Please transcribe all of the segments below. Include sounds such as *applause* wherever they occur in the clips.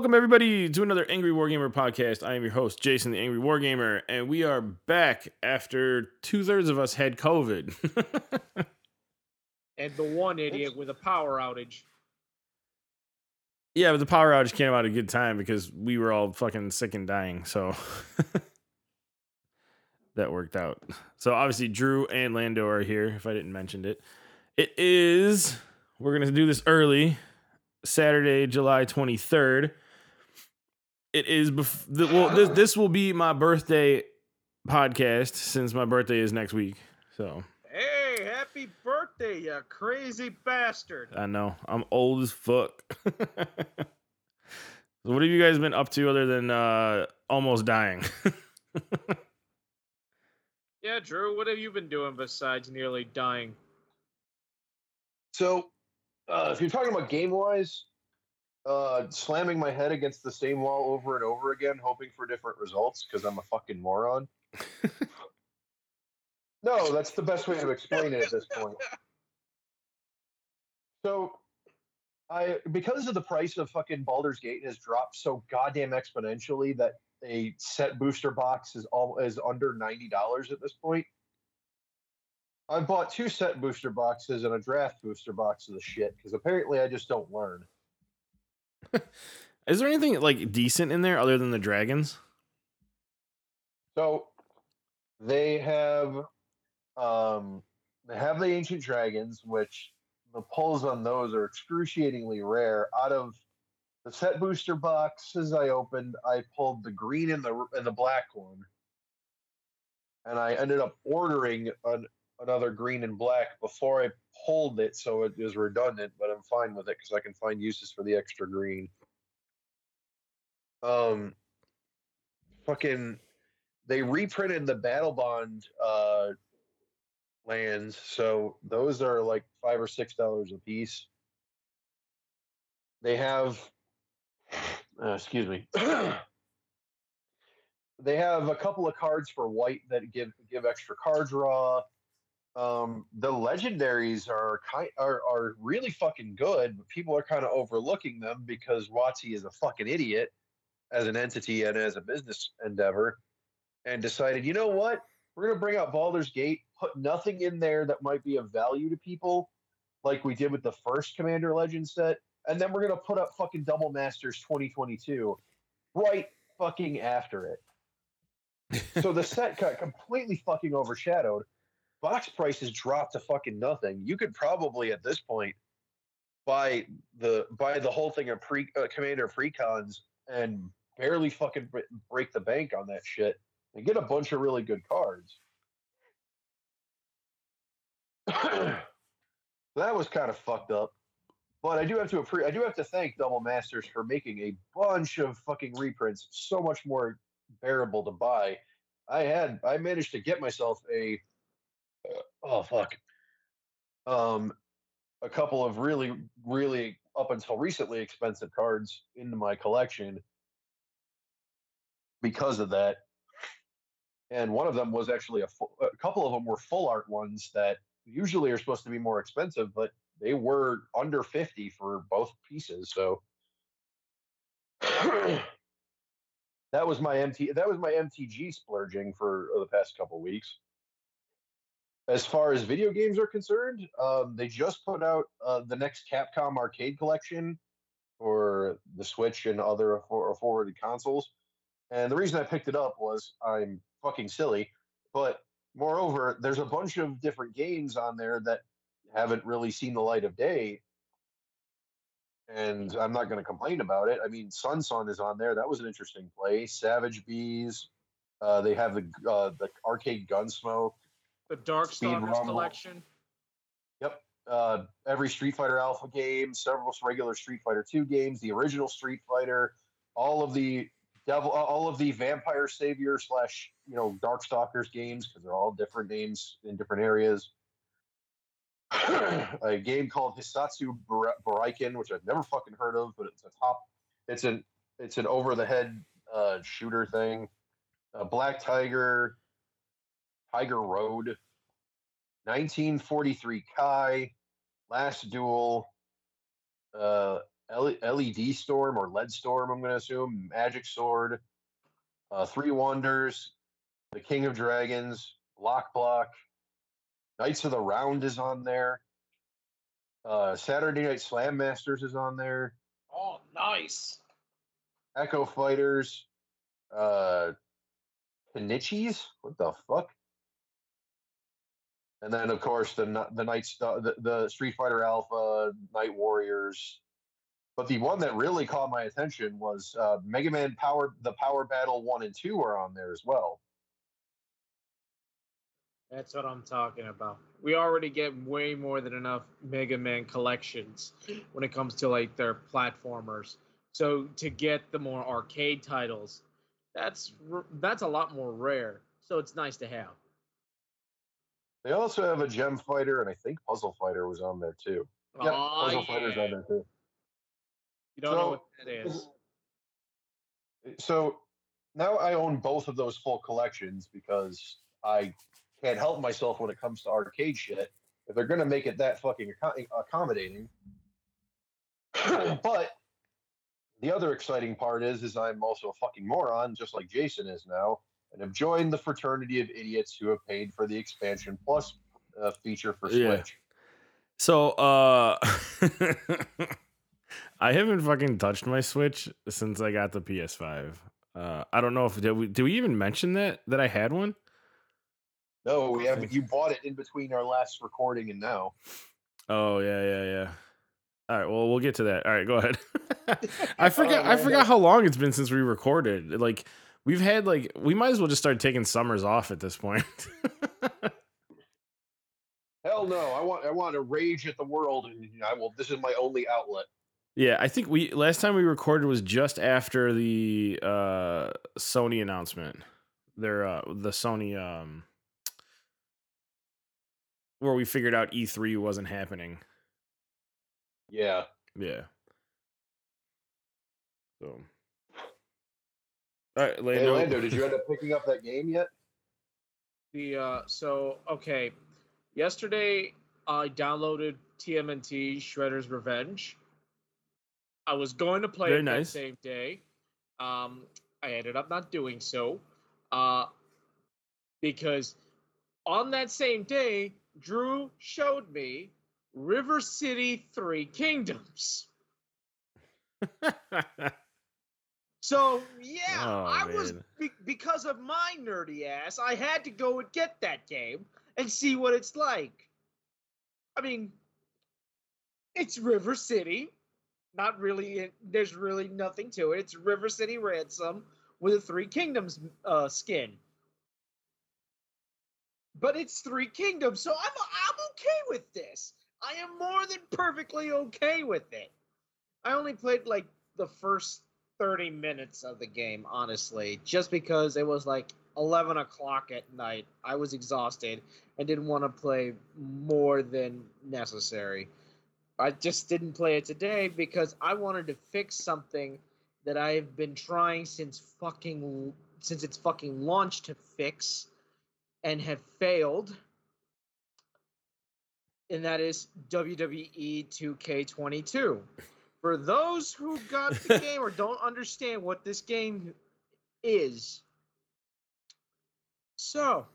Welcome everybody to another Angry Wargamer podcast. I am your host, Jason the Angry Wargamer, and we are back after two thirds of us had COVID. *laughs* and the one idiot with a power outage. yeah, but the power outage came out at a good time because we were all fucking sick and dying, so *laughs* that worked out. So obviously Drew and Lando are here, if I didn't mention it. It is we're gonna do this early Saturday, July 23rd. It is bef- the, well this this will be my birthday podcast since my birthday is next week. So, Hey, happy birthday, you crazy bastard. I know I'm old as fuck. *laughs* so what have you guys been up to other than uh almost dying? *laughs* Yeah, Drew, what have you been doing besides nearly dying? So, uh, if you're talking about game wise, uh, slamming my head against the same wall over and over again, hoping for different results because I'm a fucking moron. *laughs* no, that's the best way to explain it at this point. So, I because of the price of fucking Baldur's Gate has dropped so goddamn exponentially that a set booster box is all is under ninety dollars at this point. I bought two set booster boxes and a draft booster box of the shit because apparently I just don't learn. Is there anything like decent in there other than the dragons? So they have um they have the ancient dragons, which the pulls on those are excruciatingly rare. Out of the set booster boxes I opened, I pulled the green and the and the black one, and I ended up ordering an, another green and black before I pulled it, so it is redundant. But I'm fine with it because I can find uses for the extra green. Um, fucking, they reprinted the Battle Bond uh lands, so those are like five or six dollars a piece. They have uh, excuse me. *clears throat* they have a couple of cards for white that give give extra card draw. Um, the legendaries are kind are, are really fucking good, but people are kind of overlooking them because WotC is a fucking idiot as an entity and as a business endeavor, and decided, you know what, we're gonna bring out Baldur's Gate, put nothing in there that might be of value to people, like we did with the first Commander Legend set, and then we're gonna put up fucking Double Masters 2022 right fucking after it. *laughs* so the set got completely fucking overshadowed. Box prices dropped to fucking nothing. You could probably at this point buy the buy the whole thing of pre uh, Commander precons and barely fucking bre- break the bank on that shit and get a bunch of really good cards. *coughs* that was kind of fucked up. But I do have to appre- I do have to thank Double Masters for making a bunch of fucking reprints so much more bearable to buy. I had I managed to get myself a oh fuck um a couple of really really up until recently expensive cards into my collection because of that. And one of them was actually a, full, a couple of them were full art ones that usually are supposed to be more expensive, but they were under 50 for both pieces so *clears throat* that was my mt that was my mtg splurging for the past couple weeks as far as video games are concerned um, they just put out uh, the next capcom arcade collection for the switch and other for- forwarded consoles and the reason i picked it up was i'm fucking silly but moreover there's a bunch of different games on there that haven't really seen the light of day. And I'm not going to complain about it. I mean, SonSon is on there. That was an interesting play. Savage Bees. Uh, they have the uh, the arcade Gunsmoke. The Dark Speed Stalkers collection. Yep. Uh, every Street Fighter Alpha game, several regular Street Fighter Two games, the original Street Fighter, all of the devil, all of the Vampire Savior slash you know Darkstalkers games because they're all different names in different areas. *clears throat* a game called Hisatsu Bar- Baraiken, which I've never fucking heard of, but it's a top. It's an it's an over the head uh, shooter thing. Uh, Black Tiger, Tiger Road, 1943 Kai, Last Duel, uh, LED Storm or Lead Storm, I'm going to assume, Magic Sword, uh, Three Wonders, The King of Dragons, Lock Block, Knights of the Round is on there. Uh, Saturday Night Slam Masters is on there. Oh, nice. Eco Fighters, uh, Kenichis. What the fuck? And then, of course, the the Knights, the, the Street Fighter Alpha, Night Warriors. But the one that really caught my attention was uh, Mega Man Power. The Power Battle One and Two are on there as well. That's what I'm talking about. We already get way more than enough Mega Man collections when it comes to like their platformers. So to get the more arcade titles, that's that's a lot more rare. So it's nice to have. They also have a Gem Fighter, and I think Puzzle Fighter was on there too. Yeah, Aw, Puzzle Fighter's on there too. You don't know what that is. So now I own both of those full collections because I can't help myself when it comes to arcade shit. If they're gonna make it that fucking accommodating, but the other exciting part is, is I'm also a fucking moron, just like Jason is now, and have joined the fraternity of idiots who have paid for the expansion plus uh, feature for Yeah. Switch. So, uh, *laughs* I haven't fucking touched my Switch since I got the PS5. Uh, I don't know if did we did we even mention that that I had one? No, we haven't. You bought it in between our last recording and now. Oh yeah, yeah, yeah. All right, well we'll get to that. All right, go ahead. *laughs* *laughs* I forgot. I forgot how long it's been since we recorded. Like we've had like we might as well just start taking summers off at this point. *laughs* Hell no! I want I want to rage at the world, and I will. This is my only outlet. yeah, I think we last time we recorded was just after the uh Sony announcement. Their uh the Sony um where we figured out E3 wasn't happening. Yeah. Yeah. So. All right, Hey, Lando. Lando, did you end up picking up that game yet? The uh, so okay, yesterday I downloaded TMNT Shredder's Revenge. I was going to play Very it nice. that same day. Um, I ended up not doing so, uh, because on that same day, Drew showed me River City Three Kingdoms. *laughs* So yeah, Oh, I was be- because of my nerdy ass. I had to go and get that game and see what it's like. I mean, it's River City. Not really. There's really nothing to it. It's River City Ransom with a Three Kingdoms uh, skin. But it's Three Kingdoms, so I'm I'm okay with this. I am more than perfectly okay with it. I only played like the first 30 minutes of the game, honestly, just because it was like 11 o'clock at night. I was exhausted and didn't want to play more than necessary. I just didn't play it today because I wanted to fix something that I've been trying since fucking since its fucking launch to fix and have failed. And that is WWE 2K22 for those who got the *laughs* game or don't understand what this game is so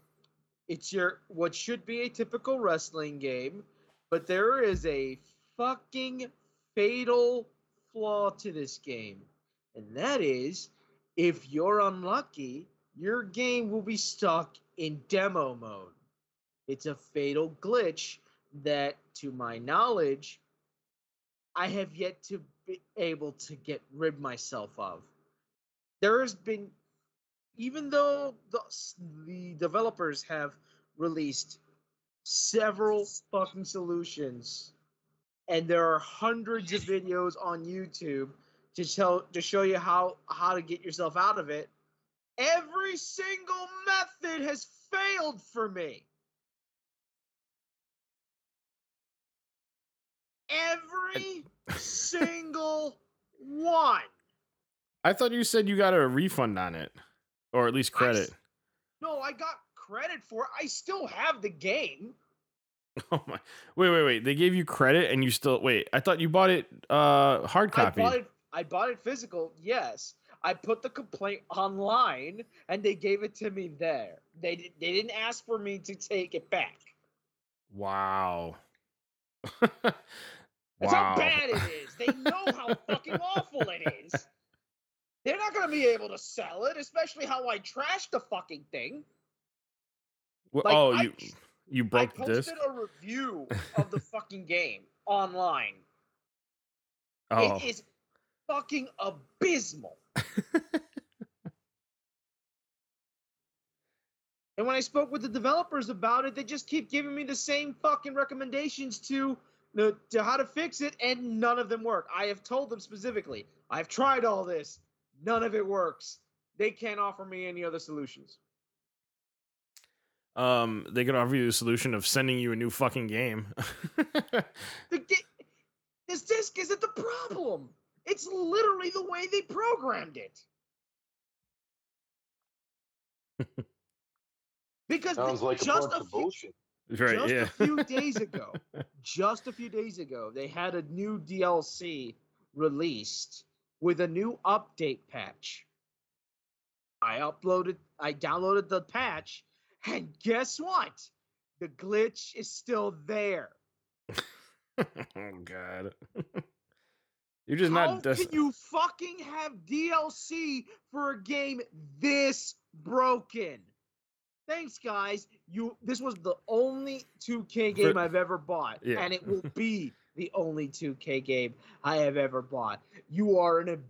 it's your what should be a typical wrestling game but there is a fucking fatal flaw to this game and that is if you're unlucky your game will be stuck in demo mode. It's a fatal glitch that to my knowledge I have yet to be able to get rid myself of. There has been, even though the, the developers have released several fucking solutions, and there are hundreds of videos on YouTube to tell to show you how how to get yourself out of it. Every single method has failed for me. Every single one. I thought you said you got a refund on it, or at least credit. s- No, I got credit for it. I still have the game. *laughs* Oh my! Wait, wait, wait. They gave you credit, and you still wait. I thought you bought it uh hard copy. I bought it. I bought it physical. Yes, I put the complaint online, and they gave it to me there. They they didn't ask for me to take it back. Wow. *laughs* That's how bad it is. They know how fucking awful it is. They're not gonna be able to sell it, especially how I trashed the fucking thing. Wha- Like, oh, I- you you I broke the posted disc. a review of the *laughs* fucking game online. Oh, It is fucking abysmal. *laughs* and when I spoke with the developers about it, they just keep giving me the same fucking recommendations to to how to fix it, and none of them work. I have told them specifically, I've tried all this, none of it works. They can't offer me any other solutions. um, they could offer you the solution of sending you a new fucking game. *laughs* The ga- this disc isn't the problem. It's literally the way they programmed it. *laughs* because Sounds the- like a just bunch a of few, bullshit. right? just yeah. a few days *laughs* ago, just a few days ago, they had a new DLC released with a new update patch. I uploaded, I downloaded the patch, and guess what? The glitch is still there. *laughs* oh god. *laughs* You're just How not. Des- can you fucking have DLC for a game this broken? Thanks, guys. You. This was the only 2K game For- I've ever bought, Yeah. and it will *laughs* be the only 2K game I have ever bought. You are an.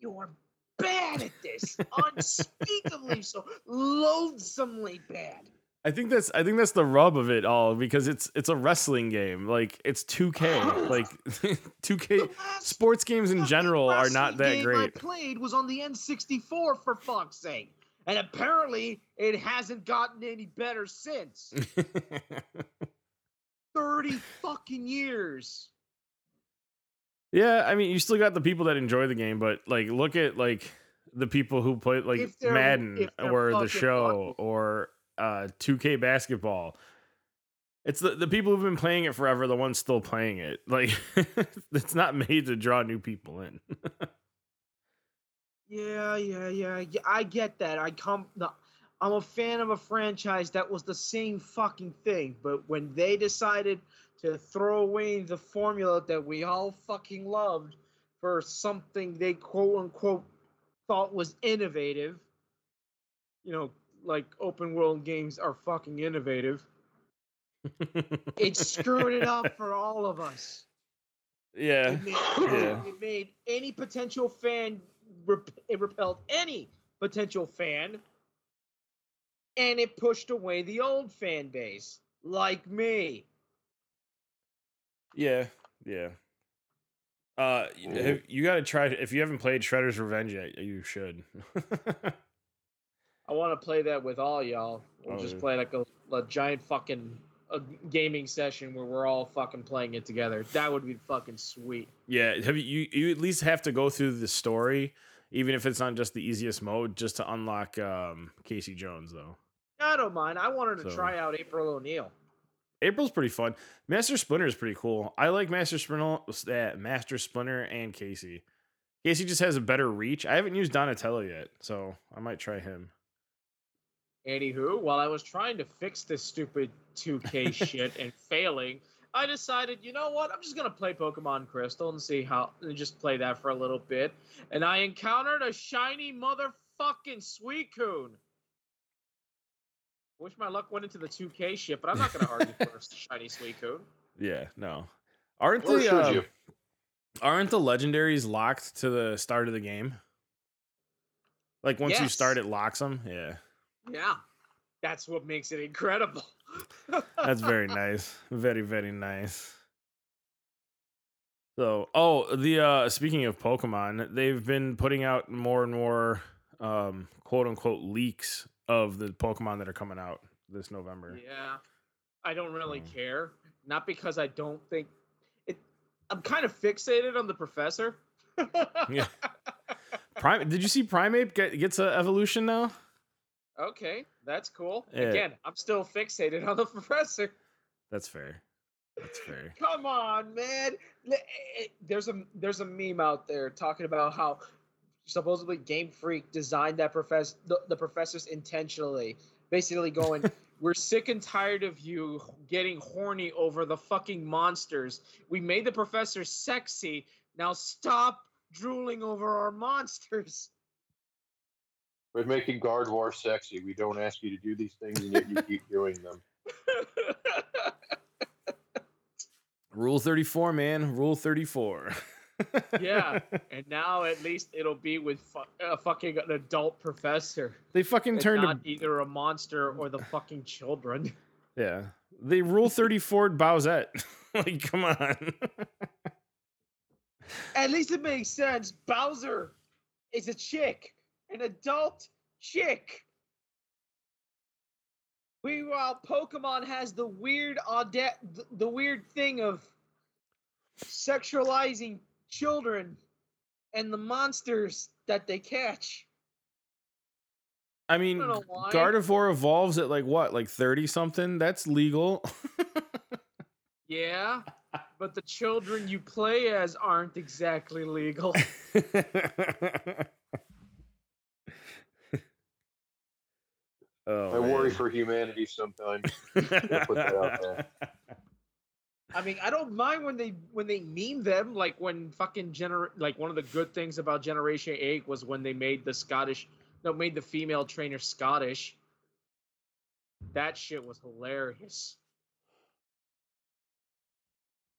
You are bad at this, *laughs* unspeakably so, loathsomely bad. I think that's I think that's the rub of it all because it's it's a wrestling game. Like it's 2K. like *laughs* 2K sports games in general are not that game I great. played was on the N64 for fuck's sake. And apparently it hasn't gotten any better since. *laughs* 30 fucking years. yeah, I mean you still got the people that enjoy the game, but like look at like the people who play like Madden or the show lucky. or uh 2K basketball. It's the, the people who've been playing it forever, the ones still playing it. Like *laughs* it's not made to draw new people in. *laughs* Yeah, yeah, yeah. yeah, I get that. I come no, I'm a fan of a franchise that was the same fucking thing, but when they decided to throw away the formula that we all fucking loved for something they quote unquote thought was innovative, you know, like open world games are fucking innovative. *laughs* It screwed it up for all of us. yeah. It made, Yeah. it made any potential fan it repelled any potential fan, and it pushed away the old fan base, like me. Yeah, yeah. Uh, y- you got to try if you haven't played Shredder's Revenge yet. You should. *laughs* I want to play that with all y'all. We'll Oh, just play like a, a giant fucking a gaming session where we're all fucking playing it together. That would be fucking sweet. yeah, have you, you? You at least have to go through the story, even if it's not just the easiest mode, just to unlock um, Casey Jones though. I don't mind. I wanted to So- try out April O'Neil. April's pretty fun. Master Splinter is pretty cool. I like Master Splinter, uh, Master Splinter, and Casey. Casey just has a better reach. I haven't used Donatello yet, so I might try him. Anywho, while I was trying to fix this stupid 2K *laughs* shit and failing, I decided, you know what? I'm just gonna play Pokemon Crystal and see how, and just play that for a little bit. And I encountered a shiny motherfucking Suicune. Wish my luck went into the 2K shit, but I'm not gonna argue *laughs* for a shiny Suicune. Yeah, no. Aren't Or the should uh, aren't the legendaries locked to the start of the game? Like once you start, it locks them. Yeah, Yeah, that's what makes it incredible. That's very nice. Very very nice. So, oh, the uh speaking of Pokemon, they've been putting out more and more um quote unquote leaks of the Pokemon that are coming out this November. Yeah, I don't really So- care. Not because I don't think it. I'm kind of fixated on the professor. Yeah. *laughs* Prime did you see Primeape get, gets a evolution now? Okay, that's cool. Yeah. Again, I'm still fixated on the *laughs* professor. That's fair. That's fair. Come on, man. Eh, There's a there's a meme out there talking about how supposedly Game Freak designed that professor the, the professors intentionally, basically going, *laughs* "We're sick and tired of you getting horny over the fucking monsters. We made the professor sexy. Now stop drooling over our monsters." We're making Gardevoir sexy. We don't ask you to do these things, and yet you keep doing them. *laughs* Rule 34, man. Rule 34. *laughs* yeah, and now at least it'll be with fu- uh, fucking an adult professor. They fucking and turned not to either a monster or the fucking children. *laughs* yeah. They rule 34 Bowsette. like, come on. At least it makes sense. Bowser is a chick, an adult chick. Meanwhile, Pokemon has the weird th- the weird thing of sexualizing children and the monsters that they catch. I mean, why. Gardevoir evolves at like what, like 30 something? That's legal. *laughs* Yeah, but the children you play as aren't exactly legal. *laughs* oh, I worry for humanity sometimes. *laughs* put that out there. I mean, I don't mind when they when they meme them, like when fucking gener like one of the good things about Generation Eight was when they made the Scottish, no, made the female trainer Scottish. That shit was hilarious.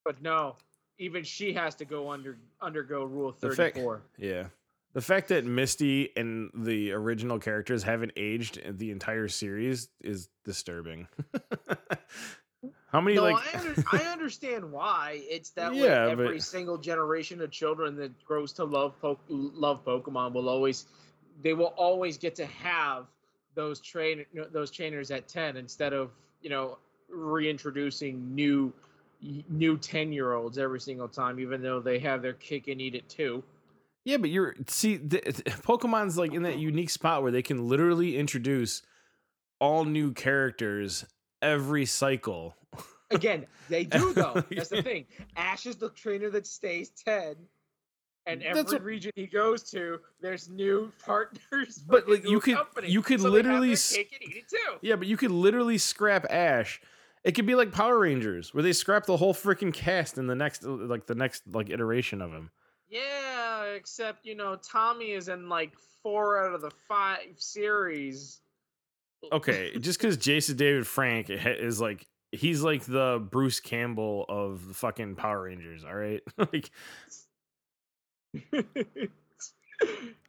But no, even she has to go under undergo Rule The Thirty fact- Four. Yeah. The fact that Misty and the original characters haven't aged in the entire series is disturbing. *laughs* How many No, like I, under, *laughs* I understand why. It's that Yeah, way but- every single generation of children that grows to love po- love Pokemon will always they will always get to have those train those trainers at 10 instead of, you know, reintroducing new new 10 year olds every single time even though they have their kick and eat it too. Yeah, but you're see the, *laughs* Pokemon's like in that unique spot where they can literally introduce all new characters every cycle. Again, they do *laughs* though. That's the thing. Ash is the trainer that stays 10. And That's every what- region he goes to, there's new *laughs* partners. But, like, you could- company. you could So literally cake and eat it too. Yeah, but you could literally scrap Ash. It could be like Power Rangers, where they scrap the whole freaking cast in the next, like the next like iteration of him. Yeah, except you know Tommy is in like four out of the five series. Okay, just because Jason David Frank is like he's like the Bruce Campbell of the fucking Power Rangers. All right, *laughs* like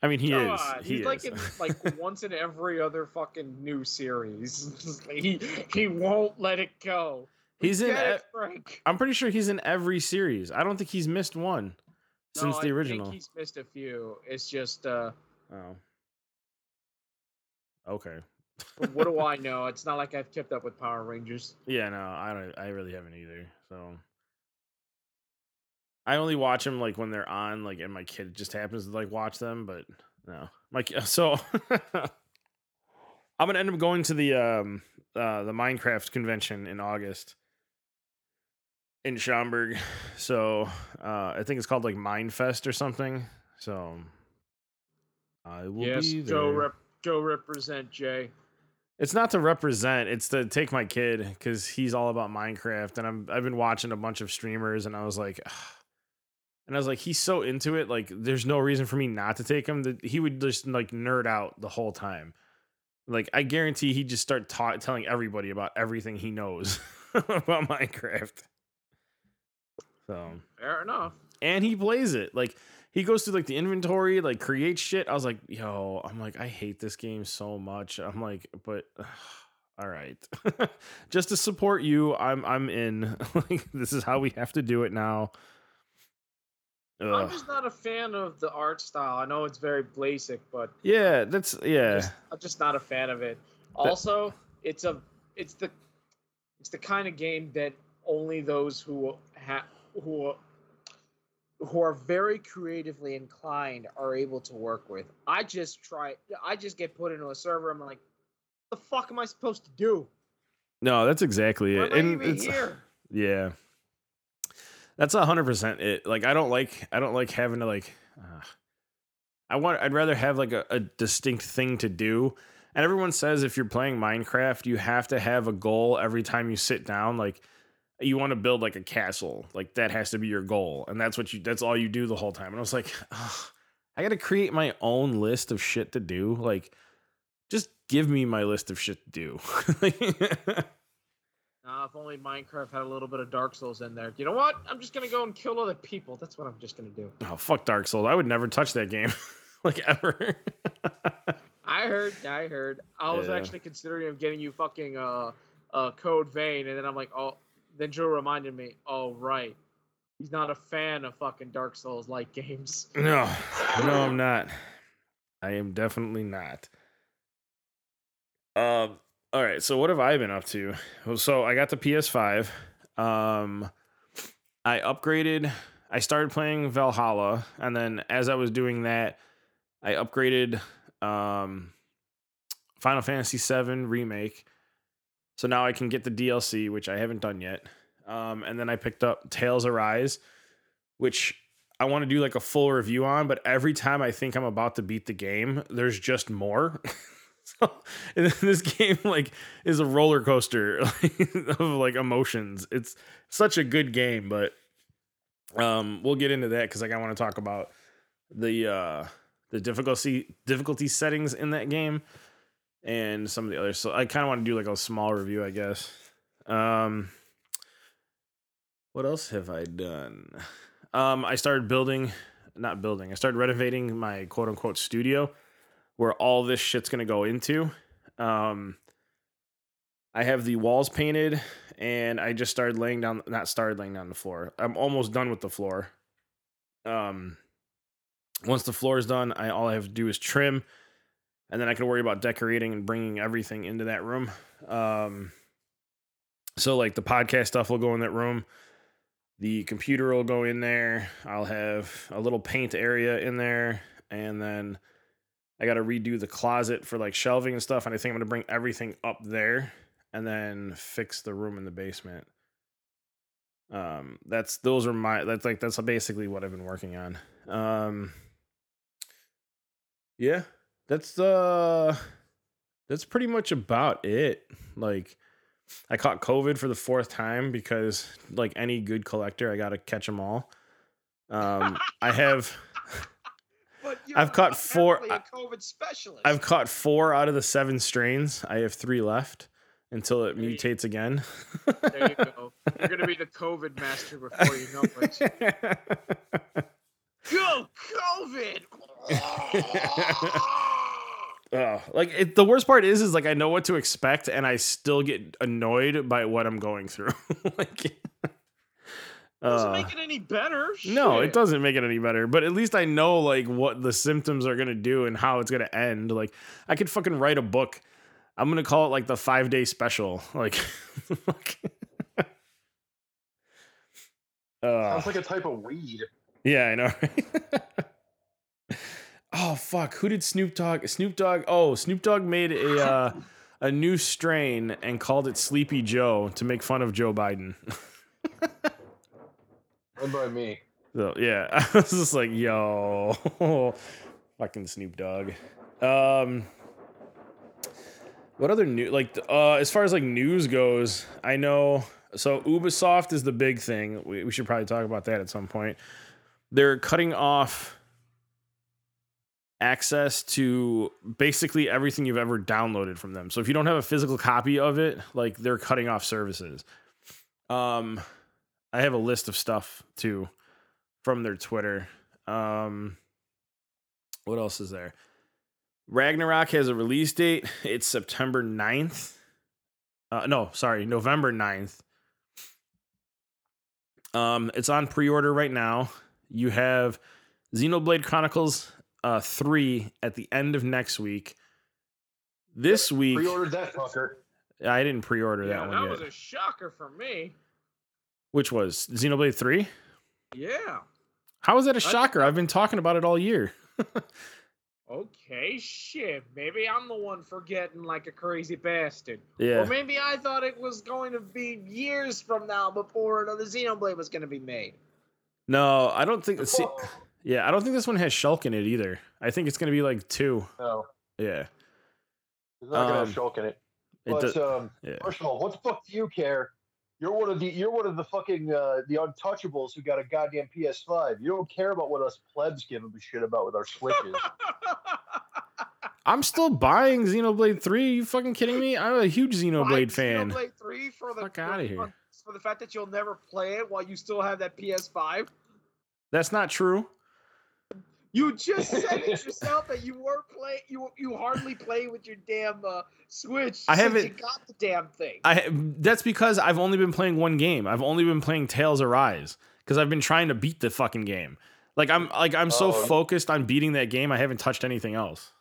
I mean he Come is. He he's is. like in *laughs* like once in every other fucking new series. *laughs* he he won't let it go. He's in get it, e- Frank. I'm pretty sure he's in every series. I don't think he's missed one No, since I the think original. he's missed a few. It's just uh, Oh. Okay. what do I *laughs* know? It's not like I've kept up with Power Rangers. Yeah, no, I don't. I really haven't either. So I only watch them like when they're on, like, and my kid just happens to like watch them. But no, my ki- *laughs* so *laughs* I'm gonna end up going to the um uh the Minecraft convention in August in Schaumburg. So uh I think it's called like Mindfest or something. So I will yes, be there. go rep, go represent Jay. It's not to represent; it's to take my kid because he's all about Minecraft, and I'm I've been watching a bunch of streamers, and I was like, "Ugh." and I was like, he's so into it, like there's no reason for me not to take him. That he would just like nerd out the whole time. Like I guarantee he'd just start ta- telling everybody about everything he knows *laughs* about Minecraft. So Fair enough. and he plays it. Like he goes through like the inventory like creates shit. I was like yo i'm like i hate this game so much. I'm like but *sighs* all right. *laughs* Just to support you i'm i'm in. *laughs* Like this is how we have to do it now. I'm just not a fan of the art style. I know it's very basic, but yeah that's yeah. just, I'm just not a fan of it. Also, it's a it's the it's the kind of game that only those who ha- who who are very creatively inclined are able to work with. I just try I just get put into a server I'm like the fuck am I supposed to do? No, that's exactly Why it. And even it's here? *sighs* yeah. That's a hundred percent it. Like I don't like I don't like having to like uh, I want I'd rather have like a, a distinct thing to do. And everyone says if you're playing Minecraft, you have to have a goal every time you sit down. Like you want to build like a castle. Like that has to be your goal. And that's what you that's all you do the whole time. And I was like, *sighs* I gotta create my own list of shit to do. Like just give me my list of shit to do. *laughs* Nah, if only Minecraft had a little bit of Dark Souls in there. You know what? I'm just gonna go and kill other people. That's what I'm just gonna do. oh fuck Dark Souls. I would never touch that game. *laughs* like ever. I heard, I heard. I was Yeah. actually considering of getting you fucking uh, uh, Code Vein, and then I'm like, oh. Then Joe reminded me, oh right, he's not a fan of fucking Dark Souls like games. *laughs* no. No, I'm not. I am definitely not. Um all right, so what have I been up to? So I got the PS5. Um I upgraded I started playing Valhalla and then as I was doing that, I upgraded um Final Fantasy VII remake. So now I can get the DLC, which I haven't done yet. Um, and then I picked up Tales Arise, which I want to do like a full review on, but every time I think I'm about to beat the game, there's just more. *laughs* so this *laughs* game like is a roller coaster *laughs* of like emotions. It's such a good game, but um we'll get into that because like I want to talk about the uh the difficulty difficulty settings in that game and some of the others. So I kind of want to do like a small review, I guess. Um what else have I done? Um I started building not building. I started renovating my quote unquote studio where all this shit's to go into. Um I have the walls painted and I just started laying down not started laying down the floor. I'm almost done with the floor. Um once the floor is done, I all I have to do is trim and then I can worry about decorating and bringing everything into that room. Um, so like the podcast stuff will go in that room. The computer will go in there. I'll have a little paint area in there, and then I got to redo the closet for like shelving and stuff. And I think I'm gonna bring everything up there, and then fix the room in the basement. Um, that's those are my that's like that's basically what I've been working on. Um, yeah, that's uh that's pretty much about it. Like I caught COVID for the fourth time because like any good collector, I got to catch them all. Um I have *laughs* But *laughs* you're I've caught four- a COVID specialist. I've caught 4 out of the 7 strains. I have 3 left until it There you- mutates again. There you go. You're gonna be the *laughs* COVID master before you know it. Go COVID! *laughs* Oh, like it, the worst part is, is like I know what to expect, and I still get annoyed by what I'm going through. *laughs* like, Doesn't uh, make it any better. no, it doesn't make it any better. But at least I know like what the symptoms are gonna do and how it's gonna end. Like, I could fucking write a book. I'm gonna call it like the five day special. *laughs* Like, fuck. uh, Sounds like a type of weed. yeah, I know. right? Oh fuck! Who did Snoop Dogg? Snoop Dogg. Oh, Snoop Dogg made a uh, a new strain and called it Sleepy Joe to make fun of Joe Biden. *laughs* Run by me. So yeah, *laughs* I was just like, yo, *laughs* fucking Snoop Dogg. Um, what other new like uh as far as like news goes, I know so Ubisoft is the big thing. We, we should probably talk about that at some point. They're cutting off access to basically everything you've ever downloaded from them. So if you don't have a physical copy of it, like they're cutting off services. Um I have a list of stuff too from their Twitter. Um, what else is there? Ragnarok has a release date. It's September 9th. Uh, no, sorry, November 9th. Um, it's on pre-order right now. You have Xenoblade Chronicles uh 3 at the end of next week. This week Pre-ordered that fucker. I didn't pre-order Yeah, that that one yet. was a shocker for me. Which was Xenoblade 3? Yeah. How is that a think shocker? that- I've been talking about it all year. *laughs* Okay, shit. Maybe I'm the one forgetting like a crazy bastard. Yeah. Or maybe I thought it was going to be years from now before another Xenoblade was going to be made. No, I don't think. See, Well, yeah, I don't think this one has Shulk in it either. I think it's gonna be like two. no, Yeah. it's not gonna Um, have Shulk in it. It But does, um, yeah. first of all, what the fuck do you care? You're one of the you're one of the fucking uh, the untouchables who got a goddamn PS5. You don't care about what us plebs give a shit about with our switches. *laughs* I'm still buying Xenoblade 3. you fucking kidding me? I'm a huge Xenoblade fan. Xenoblade 3 for the Fuck outta for- here. For the fact that you'll never play it while you still have that PS5. That's not true. You just said it *laughs* yourself that you weren't play you you hardly play with your damn uh, Switch. I haven't- You got the damn thing. I that's because I've only been playing one game. I've only been playing Tales Arise because I've been trying to beat the fucking game. Like I'm like I'm so Oh. focused on beating that game, I haven't touched anything else.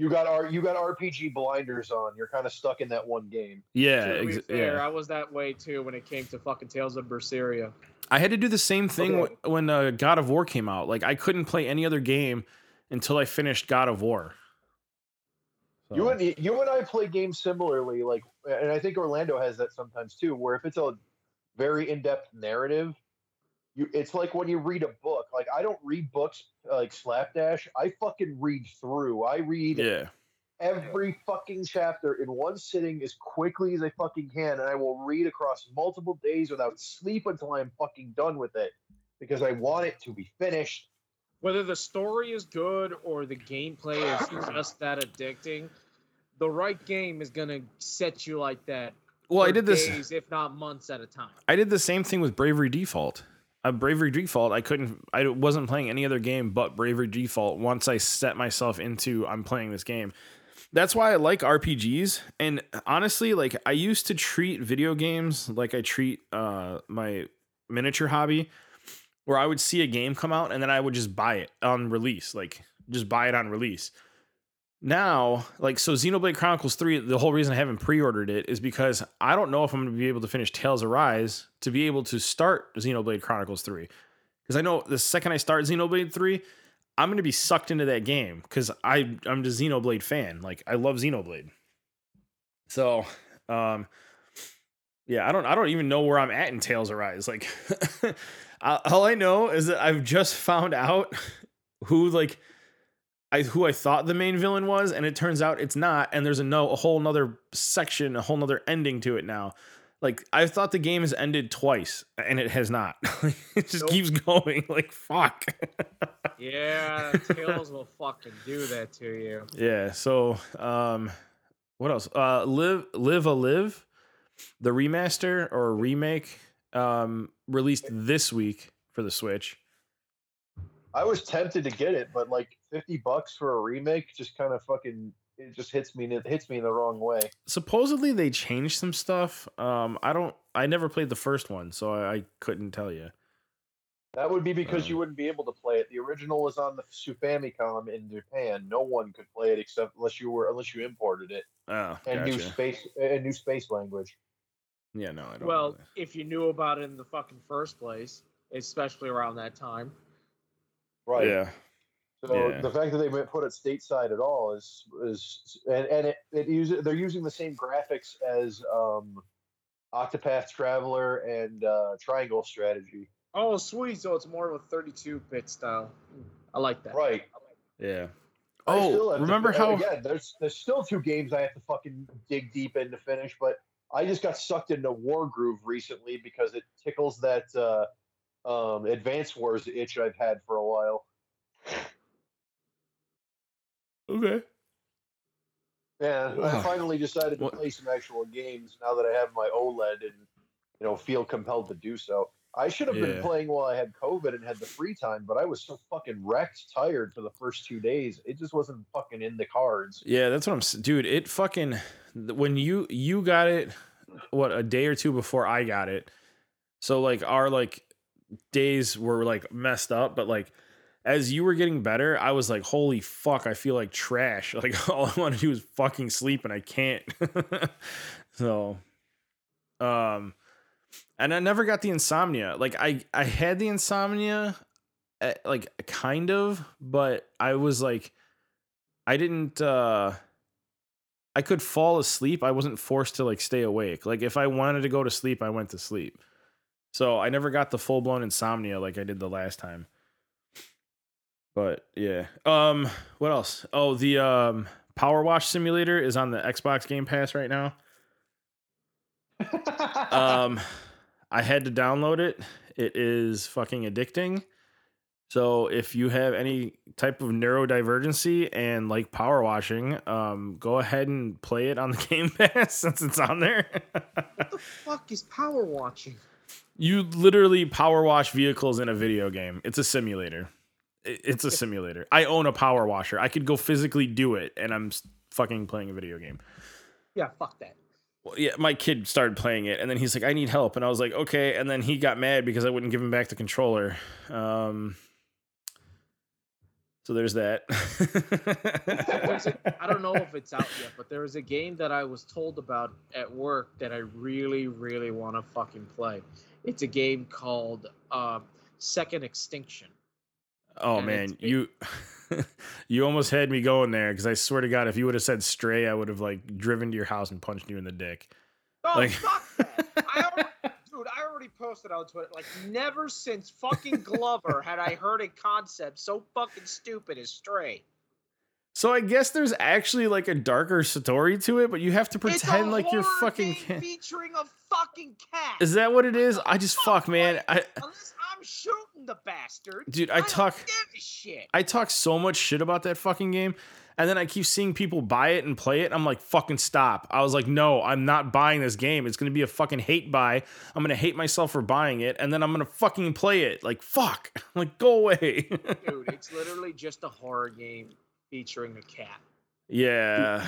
You got our you got RPG blinders on. You're kind of stuck in that one game. Yeah, to be ex- fair, yeah. I was that way too when it came to fucking Tales of Berseria. I had to do the same thing Okay. wh- when uh, God of War came out. Like I couldn't play any other game until I finished God of War. You and you and I play games similarly, like, and I think Orlando has that sometimes too. Where if it's a very in-depth narrative, you it's like when you read a book. Like I don't read books uh, like slapdash. I fucking read through. I read yeah, every fucking chapter in one sitting as quickly as I fucking can, and I will read across multiple days without sleep until I'm fucking done with it because I want it to be finished. Whether the story is good or the gameplay is just that addicting, the right game is gonna set you like that. well, I for did this. if not months at a time. I did the same thing with Bravely Default. Uh, Bravely Default, I couldn't. I wasn't playing any other game but Bravely Default. Once I set myself into, I'm playing this game. That's why I like RPGs. And honestly, like I used to treat video games like I treat uh, my miniature hobby, where I would see a game come out and then I would just buy it on release, like just buy it on release. Now, like so Xenoblade Chronicles 3, the whole reason I haven't pre-ordered it is because I don't know if I'm going to be able to finish Tales of Arise to be able to start Xenoblade Chronicles 3. Cuz I know the second I start Xenoblade 3, I'm going to be sucked into that game I I'm just Xenoblade fan. Like I love Xenoblade. So, um yeah, I don't I don't even know where I'm at in Tales of Arise. Like *laughs* all I know is that I've just found out *laughs* who like I who I thought the main villain was, and it turns out it's not. And there's a no a whole nother section, a whole nother ending to it now. Like I thought the game has ended twice, and it has not. *laughs* it just Nope. keeps going. *laughs* Like fuck. *laughs* Yeah, Tales will fucking do that to you. yeah. So um, what else? Uh, live live a live, the remaster or remake um released this week for the Switch. I was tempted to get it, but like fifty bucks for a remake just kind of fucking it just hits me it hits me in the wrong way. supposedly they changed some stuff. Um, I don't. I never played the first one, so I, I couldn't tell you. That would be because Uh. you wouldn't be able to play it. The original was on the Famicom in Japan. No one could play it except unless you were unless you imported it Oh, and new space and new space language. Yeah, no, I don't. Well, know that. if you knew about it in the fucking first place, especially around that time. Right. yeah, So Yeah. the fact that they put it stateside at all is is and and it, it use they're using the same graphics as um, Octopath Traveler and uh, Triangle Strategy. Oh, sweet. So it's more of a 32-bit style. I like that. Right. yeah. I still Oh, have to- remember how? Again, there's there's still two games I have to fucking dig deep in to finish, but I just got sucked into Wargroove recently because it tickles that uh, um, Advance Wars itch I've had for a while. Okay. Yeah, I finally decided to What- play some actual games now that I have my OLED and you know feel compelled to do so. I should have been playing while I had COVID and had the free time, but I was so fucking wrecked, tired for the first two days. It just wasn't fucking in the cards. Yeah, that's what I'm. Dude, it fucking when you you got it, what a day or two before I got it. So like our like days were like messed up, but like as you were getting better, I was like, holy fuck, I feel like trash. *laughs* Like all I want to do is fucking sleep, and I can't. *laughs* so, um, and I never got the insomnia. Like I I had the insomnia, eh, like kind of, but I was like I didn't uh I could fall asleep. I wasn't forced to like stay awake. Like if I wanted to go to sleep, I went to sleep. So I never got the full blown insomnia like I did the last time. But yeah. Um what else? Oh, the um Power Wash Simulator is on the Xbox Game Pass right now. Um *laughs* I had to download it. It is fucking addicting. So if you have any type of neurodivergency and like power washing, um, go ahead and play it on the *laughs* Game Pass since it's on there. What the fuck is power washing? you literally power wash vehicles in a video game. It's a simulator. It's a simulator. I own a power washer. I could go physically do it, and I'm fucking playing a video game. Yeah, fuck that. Well, yeah, my kid started playing it, and then he's like, "I need help," and I was like, "Okay." And then he got mad because I wouldn't give him back the controller. Um, so there's that. I don't know if it's out yet, but there is a game that I was told about at work that I really, really want to fucking play. It's a game called uh, Second Extinction. Oh man, you *laughs* you almost had me going there because I swear to God, if you would have said stray, I would have like driven to your house and punched you in the dick. Oh, Like- fuck that! *laughs* I already, dude, I already posted on Twitter. Like, never since fucking Glover had I heard a concept so fucking stupid as Stray. So I guess there's actually like a darker story to it, but you have to pretend like you're fucking. game featuring a fucking cat. Is that what it is? I just fuck, man. I Unless I'm shooting the bastard, dude, I don't talk. give a shit. I talk so much shit about that fucking game, and then I keep seeing people buy it and play it. I'm like, fucking stop. I was like, no, I'm not buying this game. It's gonna be a fucking hate buy. I'm gonna hate myself for buying it, and then I'm gonna fucking play it. Like, fuck. *laughs* like, go away. *laughs* Dude, it's literally just a horror game featuring a cat. yeah.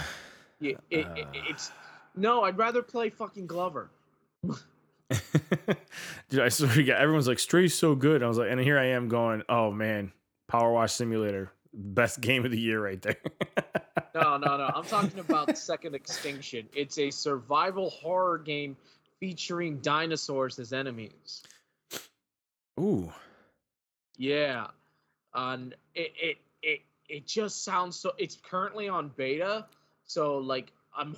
Yeah, it, it, Uh. it's no. I'd rather play fucking Glover. *laughs* Dude, I swear to God, everyone's like, Stray's so good. I was like, and here I am going, oh man, Power Wash Simulator, best game of the year right there. No, no, no. *laughs* I'm talking about Second Extinction. It's a survival horror game featuring dinosaurs as enemies. Ooh. Yeah, and it it it it just sounds so. It's currently on beta, so like I'm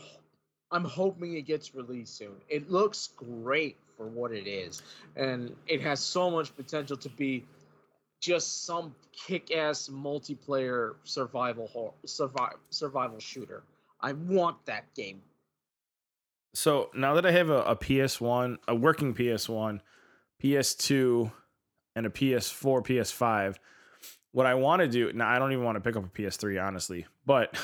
I'm hoping it gets released soon. It looks great for what it is, and it has so much potential to be just some kick-ass multiplayer survival horror, survival survival shooter. I want that game. So now that I have a, a PS1, a working PS1, PS2, and a PS4, PS5, what I want to do now, I don't even want to pick up a PS3, honestly, but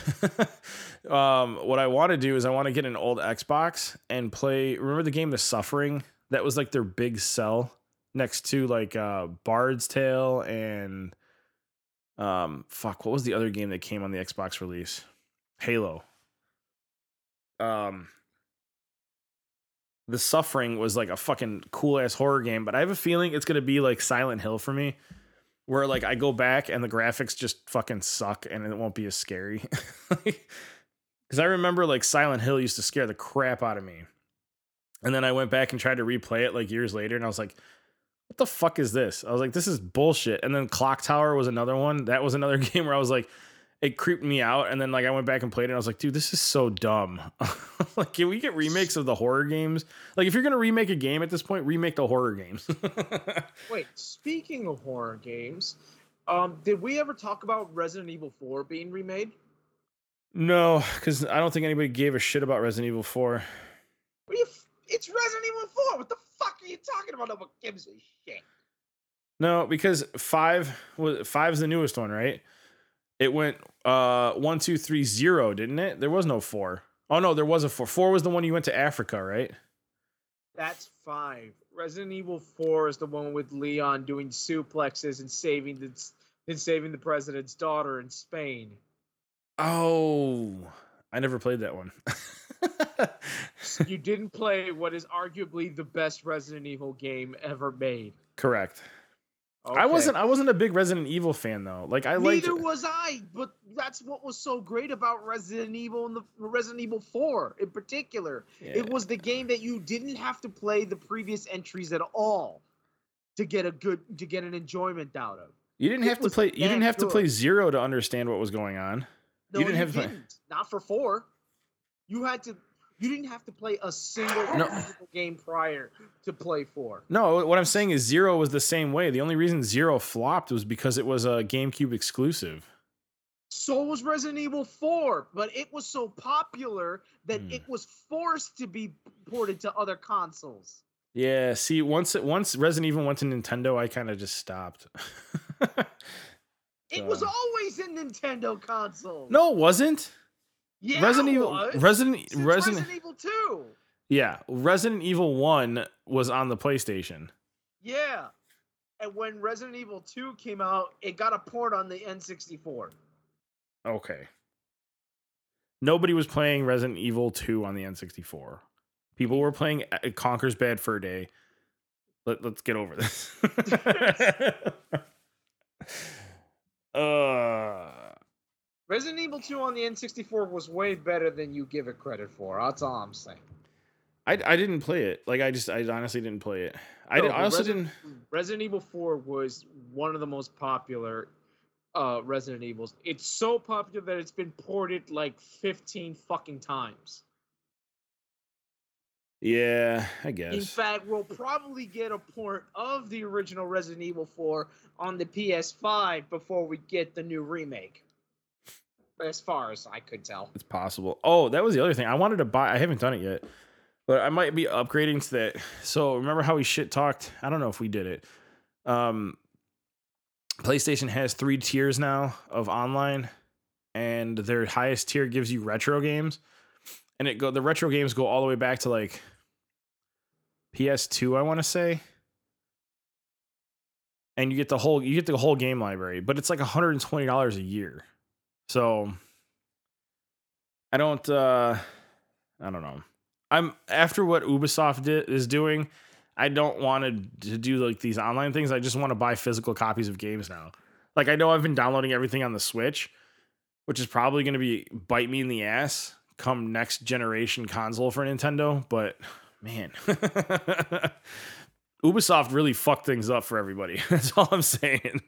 *laughs* um, what I want to do is I want to get an old Xbox and play. Remember the game The Suffering? That was like their big sell next to like uh, Bard's Tale and um, fuck, what was the other game that came on the Xbox release? Halo. Um, the suffering was like a fucking cool ass horror game but i have a feeling it's gonna be like silent hill for me where like i go back and the graphics just fucking suck and it won't be as scary. *laughs* Because i remember like silent hill used to scare the crap out of me. And then i went back and tried to replay it like years later and i was like what the fuck is this? I was like this is bullshit. And then clock tower was another one. That was another *laughs* game where i was like it creeped me out and then like i went back and played it and i was like dude this is so dumb *laughs* like can we get remakes of the horror games like if you're gonna remake a game at this point remake the horror games *laughs* Wait, speaking of horror games, um, did we ever talk about Resident Evil 4 being remade? no because i don't think anybody gave a shit about resident evil 4 What are you f- it's Resident Evil 4. What the fuck are you talking about? Nobody gives a shit. no because five was five's the newest one right it went uh one two three zero didn't it there was no four. Oh no there was a four four was the one you went to africa right That's five. Resident Evil 4 is the one with Leon doing suplexes and saving the and saving the president's daughter in Spain. oh i never played that one *laughs* you *laughs* didn't play what is arguably the best Resident Evil game ever made. correct i wasn't i wasn't a big resident evil fan though like i liked Neither was I, but that's what was so great about Resident Evil and the Resident Evil 4 in particular. Yeah. It was the game that you didn't have to play the previous entries at all to get a good to get an enjoyment out of. You didn't It have to play. You didn't have to play zero to understand what was going on. No, You didn't have to didn't. Not for four. You had to. You didn't have to play a single No. game prior to play four. No, what I'm saying is Zero was the same way. The only reason Zero flopped was because it was a GameCube exclusive. So was Resident Evil 4, but it was so popular that Hmm. it was forced to be ported to other consoles. Yeah, see, once it once Resident Evil went to Nintendo, I kind of just stopped. *laughs* It was always in Nintendo consoles. no, it wasn't. Yeah, Resident Evil. Resident Since Resident Resident Evil 2. Yeah, Resident Evil 1 was on the PlayStation. Yeah. And when Resident Evil 2 came out, it got a port on the N64. Okay. Nobody was playing Resident Evil 2 on the N64. People were playing uh, Conker's Bad Fur Day. Let, let's get over this. *laughs* *laughs* uh, Resident Evil 2 on the N64 was way better than you give it credit for. That's all I'm saying. I, I didn't play it. Like I just I honestly didn't play it. I, No, did, I also Resident- didn't. Resident Evil 4 was one of the most popular uh, Resident Evils. It's so popular that it's been ported like 15 fucking times. Yeah, I guess. In fact, we'll probably get a port of the original Resident Evil 4 on the PS5 before we get the new remake. As far as I could tell. It's possible. Oh, that was the other thing. I wanted to buy. I haven't done it yet, but I might be upgrading to that. So remember how we shit talked? I don't know if we did it. Um, PlayStation has three tiers now of online, and their highest tier gives you retro games, and it go the retro games go all the way back to like PS2, I want to say. And you get the whole you get the whole game library, but it's like $120 a year. So I don't uh I don't know. I'm after what Ubisoft di- is doing, I don't want to, do like these online things. I just want to buy physical copies of games now. Like I know I've been downloading everything on the Switch, which is probably going to be bite me in the ass come next generation console for Nintendo, but man. *laughs* Ubisoft really fucked things up for everybody. *laughs* That's all I'm saying.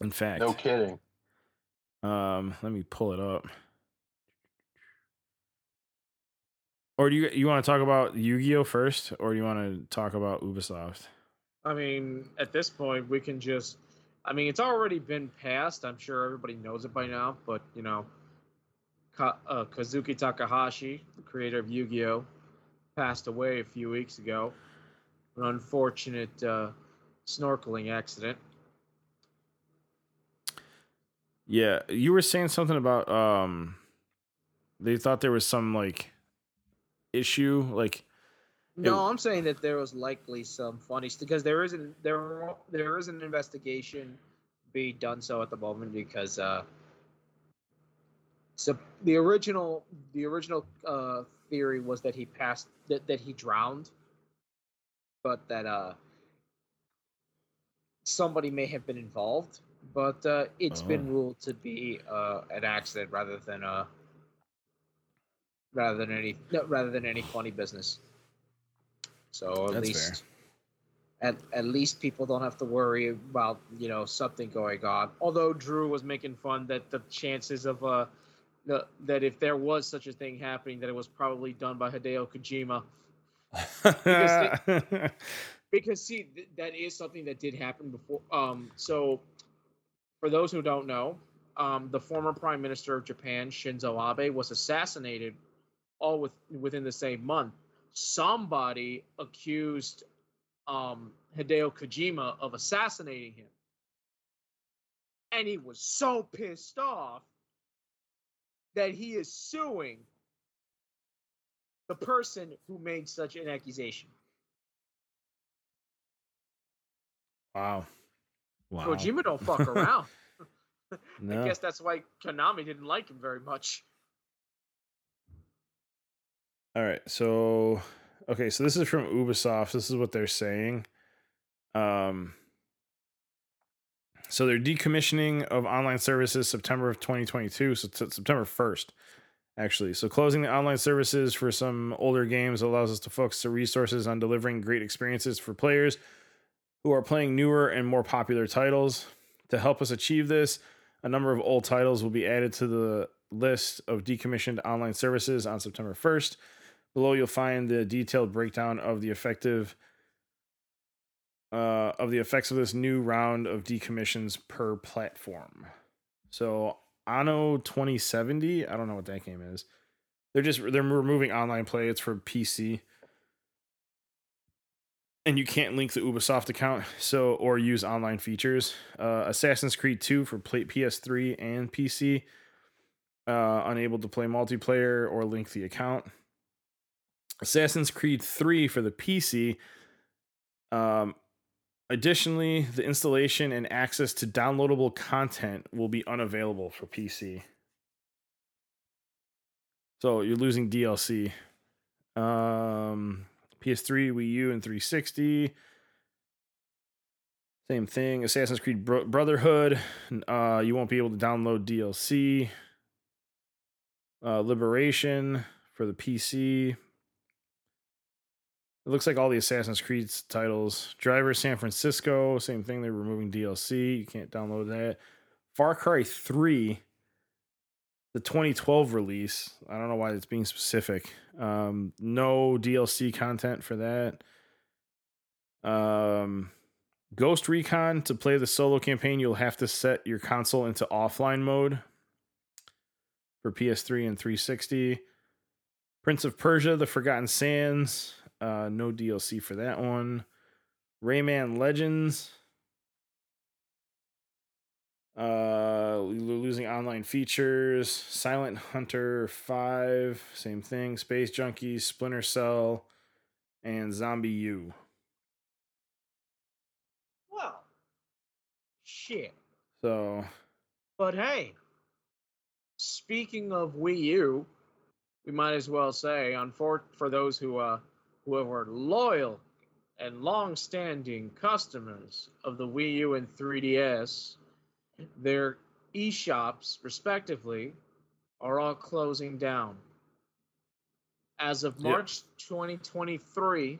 in fact, No kidding. Um, let me pull it up. Or do you you want to talk about Yu-Gi-Oh first, or do you want to talk about Ubisoft? I mean, at this point, we can just. I mean, it's already been passed. I'm sure everybody knows it by now, but, you know, Ka- uh, Kazuki Takahashi, the creator of Yu Gi Oh!, passed away a few weeks ago. An unfortunate uh, snorkeling accident. Yeah, you were saying something about um, they thought there was some like issue, like No, I'm saying that there was likely some funny because there isn't there there is an investigation being done so at the moment because uh so the original the original uh theory was that he passed that, that he drowned but that uh somebody may have been involved but uh it's been Oh. ruled to be uh an accident rather than uh rather than any no, rather than any funny business. So at That's least at, at least people don't have to worry about you know something going on. Although drew was making fun that the chances of uh the, that if there was such a thing happening that it was probably done by hideo kojima. Because see *laughs* th- that is something that did happen before um so for those who don't know um the former prime minister of japan shinzo abe was assassinated all with, within the same month. Somebody accused um hideo kojima of assassinating him. And he was so pissed off that he is suing the person who made such an accusation. Wow, wow. Kojima don't fuck *laughs* around. *laughs* No. I guess that's why Konami didn't like him very much. All right. So, okay. So this is from Ubisoft. This is what they're saying. Um, so they're decommissioning of online services September of 2022. So t- September 1st, actually. So closing the online services for some older games allows us to focus the resources on delivering great experiences for players who are playing newer and more popular titles. To help us achieve this, A number of old titles will be added to the list of decommissioned online services on September 1st. Below, you'll find the detailed breakdown of the effective uh, of the effects of this new round of decommissions per platform. So, Anno 2070, I don't know what that game is. They're just they're removing online play. It's for PC and you can't link the Ubisoft account, so or use online features. Uh, Assassin's Creed 2 for play, PS3 and PC, uh, unable to play multiplayer or link the account. Assassin's Creed 3 for the PC. Um, additionally, the installation and access to downloadable content will be unavailable for PC. So you're losing DLC. Um, PS3, Wii U, and 360. Same thing. Assassin's Creed Bro- Brotherhood. Uh, you won't be able to download DLC. Uh, Liberation for the PC. It looks like all the Assassin's Creed titles. Driver San Francisco, same thing. They're removing DLC. You can't download that. Far Cry 3 the 2012 release. I don't know why it's being specific. Um, no DLC content for that. Um, Ghost Recon to play the solo campaign, you'll have to set your console into offline mode for PS3 and 360. Prince of Persia: The Forgotten Sands, uh, no DLC for that one. Rayman Legends, uh, losing online features. Silent Hunter 5, same thing. Space Junkies, Splinter Cell, and ZombiU. Well, shit. So, But hey, speaking of Wii U, we might as well say, on for, for those who uh who are loyal and long-standing customers of the Wii U and 3DS, their e-shops, respectively, are all closing down. As of Yep. March 2023,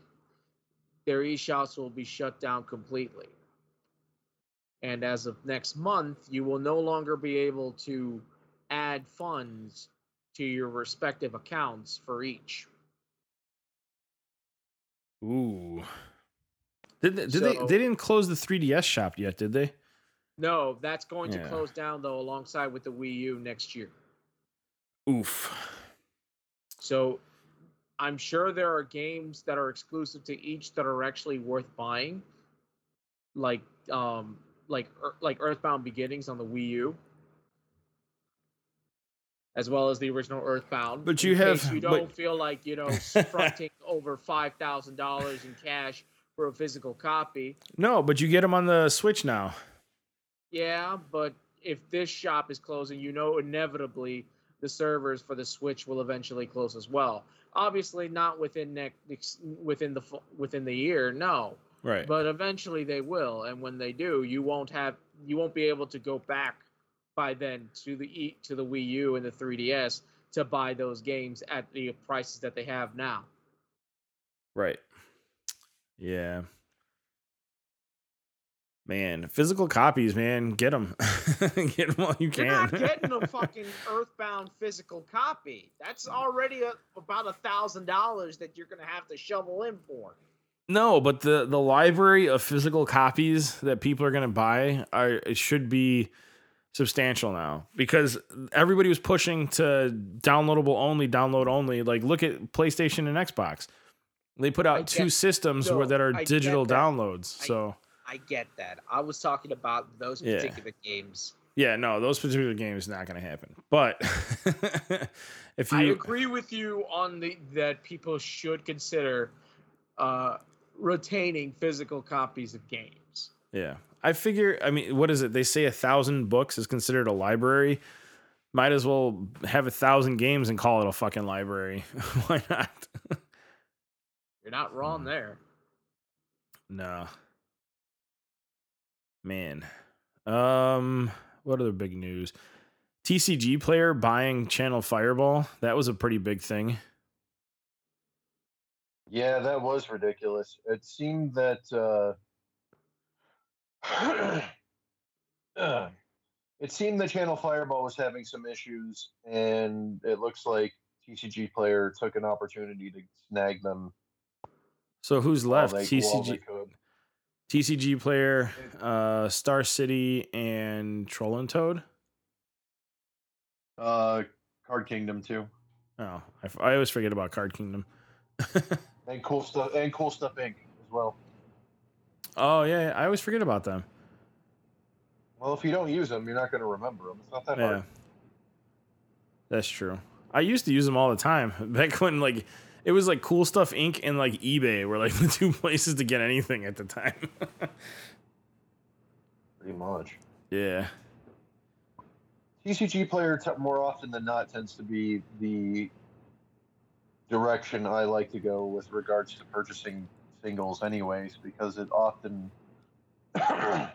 their e-shops will be shut down completely. And as of next month, you will no longer be able to add funds to your respective accounts for each. ooh. Did they, did they they didn't close the 3DS shop yet, did they? No, that's going to Yeah. close down though alongside with the Wii U next year. Oof. So I'm sure there are games that are exclusive to each that are actually worth buying, like um like like Earthbound Beginnings on the Wii U, as well as the original Earthbound. But you have- you don't feel like you know *laughs* fronting over five thousand dollars in cash for a physical copy. No, but you get them on the Switch now. Yeah, but if this shop is closing, you know inevitably the servers for the Switch will eventually close as well. Obviously, not within next within the within the year, no. Right. But eventually they will, and when they do, you won't have you won't be able to go back by then to the E to the Wii U and the 3DS to buy those games at the prices that they have now. Right. Yeah. Man, physical copies, man, get them. *laughs* get them while you can. You're not getting a *laughs* fucking Earthbound physical copy. That's already a, about a thousand dollars that you're gonna have to shovel in for. no, but the the library of physical copies that people are going to buy are it should be substantial now because everybody was pushing to downloadable only, download only. Like look at PlayStation and Xbox. They put out I two systems no, where that are I digital that. downloads. So I get that. I was talking about those Yeah. particular games. Yeah, no, those particular games not going to happen. But *laughs* if you I agree with you on the that people should consider uh, retaining physical copies of games. yeah, I figure. I mean, what is it? They say a thousand books is considered a library. Might as well have a thousand games and call it a fucking library. *laughs* Why not? You're not wrong Hmm. there. no, man. Um, what other big news? TCG player buying Channel Fireball. That was a pretty big thing. Yeah, that was ridiculous. It seemed that uh, uh, *clears throat* it seemed that channel Fireball was having some issues, and it looks like TCG player took an opportunity to snag them. So who's left? they- TCG. TCG player, uh, Star City, and Troll and Toad. Uh, Card Kingdom too, Oh, I, f- I always forget about Card Kingdom. *laughs* and cool stuff, and cool stuff Inc. as well. oh yeah, yeah, I always forget about them. Well, if you don't use them, you're not going to remember them. It's not that Yeah, hard. that's true. I used to use them all the time *laughs* back when like it was like Cool Stuff Inc. and like eBay were like *laughs* the two places to get anything at the time. *laughs* Pretty much. yeah, TCG player t- more often than not tends to be the direction I like to go with regards to purchasing singles, anyways, because it often *coughs* I,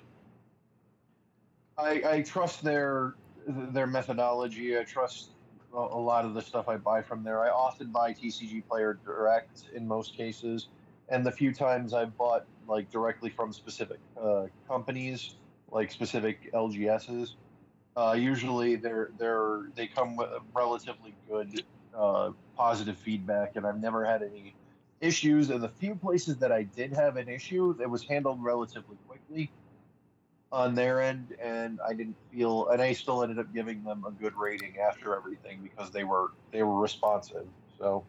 I trust their their methodology. I trust a, lot of the stuff I buy from there. I often buy TCG Player direct in most cases, and the few times I've bought like directly from specific uh, companies, like specific LGSs, uh, usually they're they're they come with relatively good uh, positive feedback, and I've never had any issues. And the few places that I did have an issue, it was handled relatively quickly on their end, and I didn't feel, and I still ended up giving them a good rating after everything because they were they were responsive. So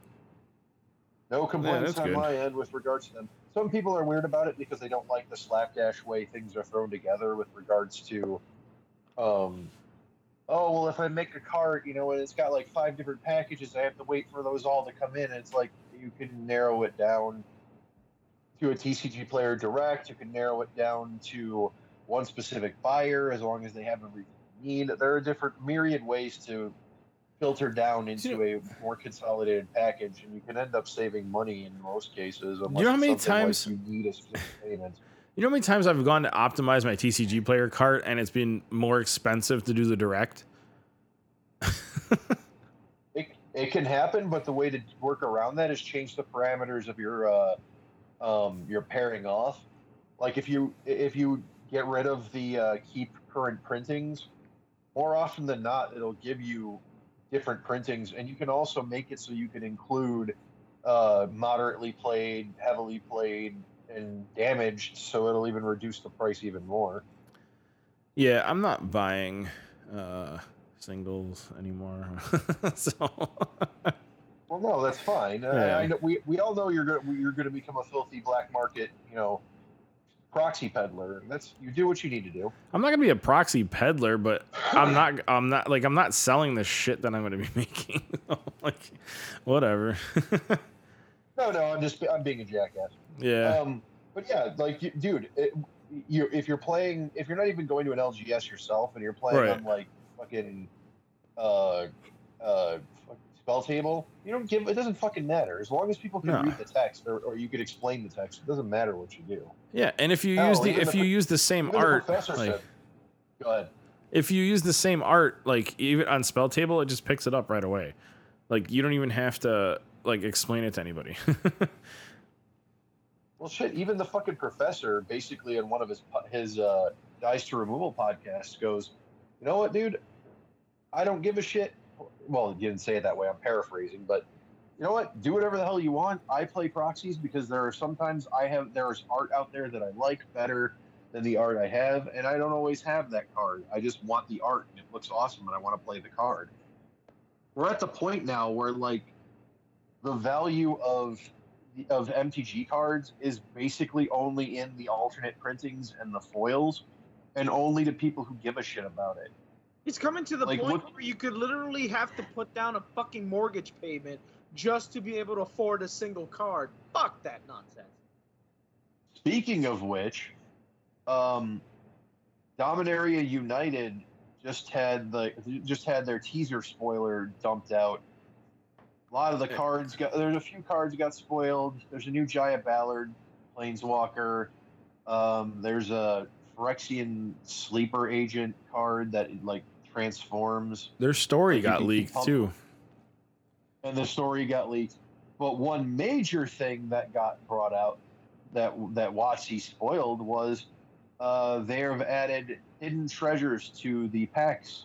no complaints that's on good. my end with regards to them. Some people are weird about it because they don't like the slapdash way things are thrown together with regards to um oh well if i make a cart you know and it's got like five different packages i have to wait for those all to come in and it's like you can narrow it down to a tcg player direct you can narrow it down to one specific buyer as long as they have everything you need there are different myriad ways to filter down into a more consolidated package and you can end up saving money in most cases You know how many something like times- you need a specific payment you know how many times I've gone to optimize my TCG player cart and it's been more expensive to do the direct. *laughs* It, it can happen, but the way to work around that is change the parameters of your uh, um, your pairing off. Like if you if you get rid of the uh, keep current printings, more often than not, it'll give you different printings, and you can also make it so you can include uh, moderately played, heavily played, and damaged, so it'll even reduce the price even more. Yeah, I'm not buying uh, singles anymore. *laughs* so Well, no, that's fine. I- Yeah. I, know, we, we all know you're going you're going to become a filthy black market, you know, proxy peddler. That's you do what you need to do. I'm not gonna be a proxy peddler, but I'm not. I'm not like I'm not selling the shit that I'm gonna be *laughs* making. *laughs* like, whatever. *laughs* No, no, I'm just I'm being a jackass. yeah. Um, but yeah, like, dude, it, you if you're playing, if you're not even going to an LGS yourself, and you're playing Right. on like fucking uh uh SpellTable, you don't give. It doesn't fucking matter as long as people can No. read the text or, or you can explain the text. It doesn't matter what you do. yeah, and if you hell, use the if the you use the same Even the art, like said. Go ahead. if you use the same art, like even on SpellTable, it just picks it up right away. Like you don't even have to like explain it to anybody. *laughs* Well, shit. Even the fucking professor, basically, in one of his his uh, dice to removal podcasts, goes, "You know what, dude? I don't give a shit." Well, he didn't say it that way. I'm paraphrasing, but you know what? Do whatever the hell you want. I play proxies because there are sometimes I have there's art out there that I like better than the art I have, and I don't always have that card. I just want the art, and it looks awesome, and I want to play the card. We're at the point now where like the value of of MTG cards is basically only in the alternate printings and the foils, and only to people who give a shit about it. It's coming to the Like, point look- where you could literally have to put down a fucking mortgage payment just to be able to afford a single card. Fuck that nonsense. Speaking of which, um, Dominaria United just had the just had their teaser spoiler dumped out. A lot of the cards got there's a few cards got spoiled. There's a new Jaya Ballard Planeswalker. Um, there's a Phyrexian sleeper agent card that like transforms Their story Like got leaked pump- too. and the story got leaked. But one major thing that got brought out that that WotC spoiled was uh, they have added hidden treasures to the packs,